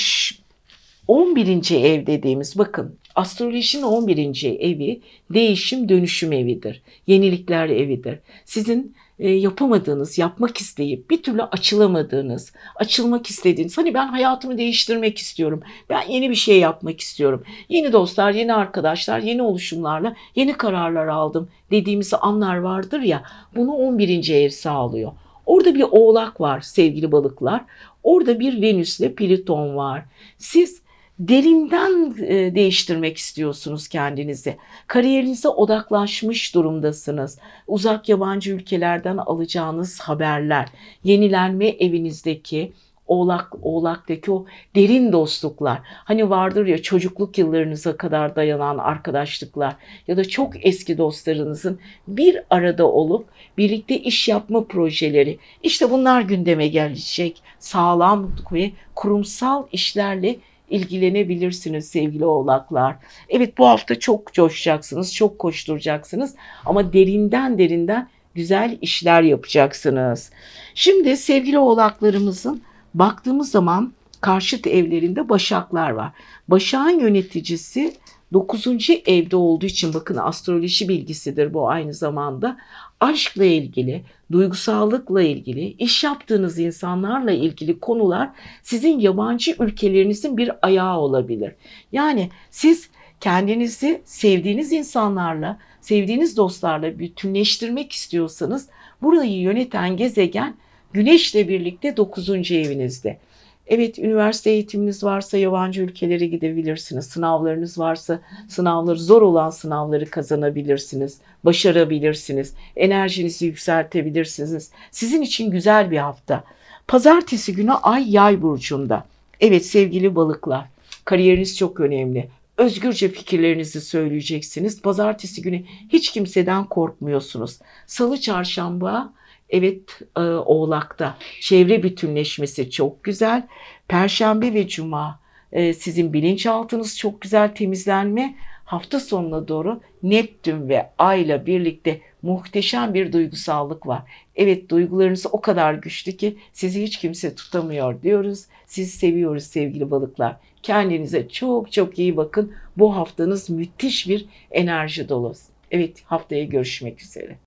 11. ev dediğimiz bakın astrolojinin 11. evi değişim dönüşüm evidir. Yenilikler evidir. Sizin e, yapamadığınız, yapmak isteyip bir türlü açılamadığınız, açılmak istediğiniz, hani ben hayatımı değiştirmek istiyorum, ben yeni bir şey yapmak istiyorum, yeni dostlar, yeni arkadaşlar, yeni oluşumlarla yeni kararlar aldım dediğimiz anlar vardır ya, bunu 11. ev sağlıyor. Orada bir oğlak var sevgili balıklar. Orada bir Venüs ile Plüton var. Siz derinden e, değiştirmek istiyorsunuz kendinizi. Kariyerinize odaklaşmış durumdasınız. Uzak yabancı ülkelerden alacağınız haberler, yenilenme evinizdeki Oğlak, Oğlak'taki o derin dostluklar. Hani vardır ya çocukluk yıllarınıza kadar dayanan arkadaşlıklar ya da çok eski dostlarınızın bir arada olup birlikte iş yapma projeleri. İşte bunlar gündeme gelecek. Sağlam ve kurumsal işlerle ilgilenebilirsiniz sevgili oğlaklar. Evet bu hafta çok coşacaksınız, çok koşturacaksınız ama derinden derinden güzel işler yapacaksınız. Şimdi sevgili oğlaklarımızın baktığımız zaman karşıt evlerinde başaklar var. Başak'ın yöneticisi 9. evde olduğu için bakın astroloji bilgisidir bu aynı zamanda. Aşkla ilgili, duygusallıkla ilgili, iş yaptığınız insanlarla ilgili konular sizin yabancı ülkelerinizin bir ayağı olabilir. Yani siz kendinizi sevdiğiniz insanlarla, sevdiğiniz dostlarla bütünleştirmek istiyorsanız burayı yöneten gezegen Güneşle birlikte 9. evinizde. Evet üniversite eğitiminiz varsa yabancı ülkelere gidebilirsiniz. Sınavlarınız varsa sınavları zor olan sınavları kazanabilirsiniz. Başarabilirsiniz. Enerjinizi yükseltebilirsiniz. Sizin için güzel bir hafta. Pazartesi günü Ay Yay burcunda. Evet sevgili balıklar, kariyeriniz çok önemli. Özgürce fikirlerinizi söyleyeceksiniz. Pazartesi günü hiç kimseden korkmuyorsunuz. Salı çarşamba Evet e, Oğlak'ta çevre bütünleşmesi çok güzel. Perşembe ve Cuma e, sizin bilinçaltınız çok güzel temizlenme. Hafta sonuna doğru Neptün ve Ay'la birlikte muhteşem bir duygusallık var. Evet duygularınız o kadar güçlü ki sizi hiç kimse tutamıyor diyoruz. Sizi seviyoruz sevgili balıklar. Kendinize çok çok iyi bakın. Bu haftanız müthiş bir enerji dolu. Evet haftaya görüşmek üzere.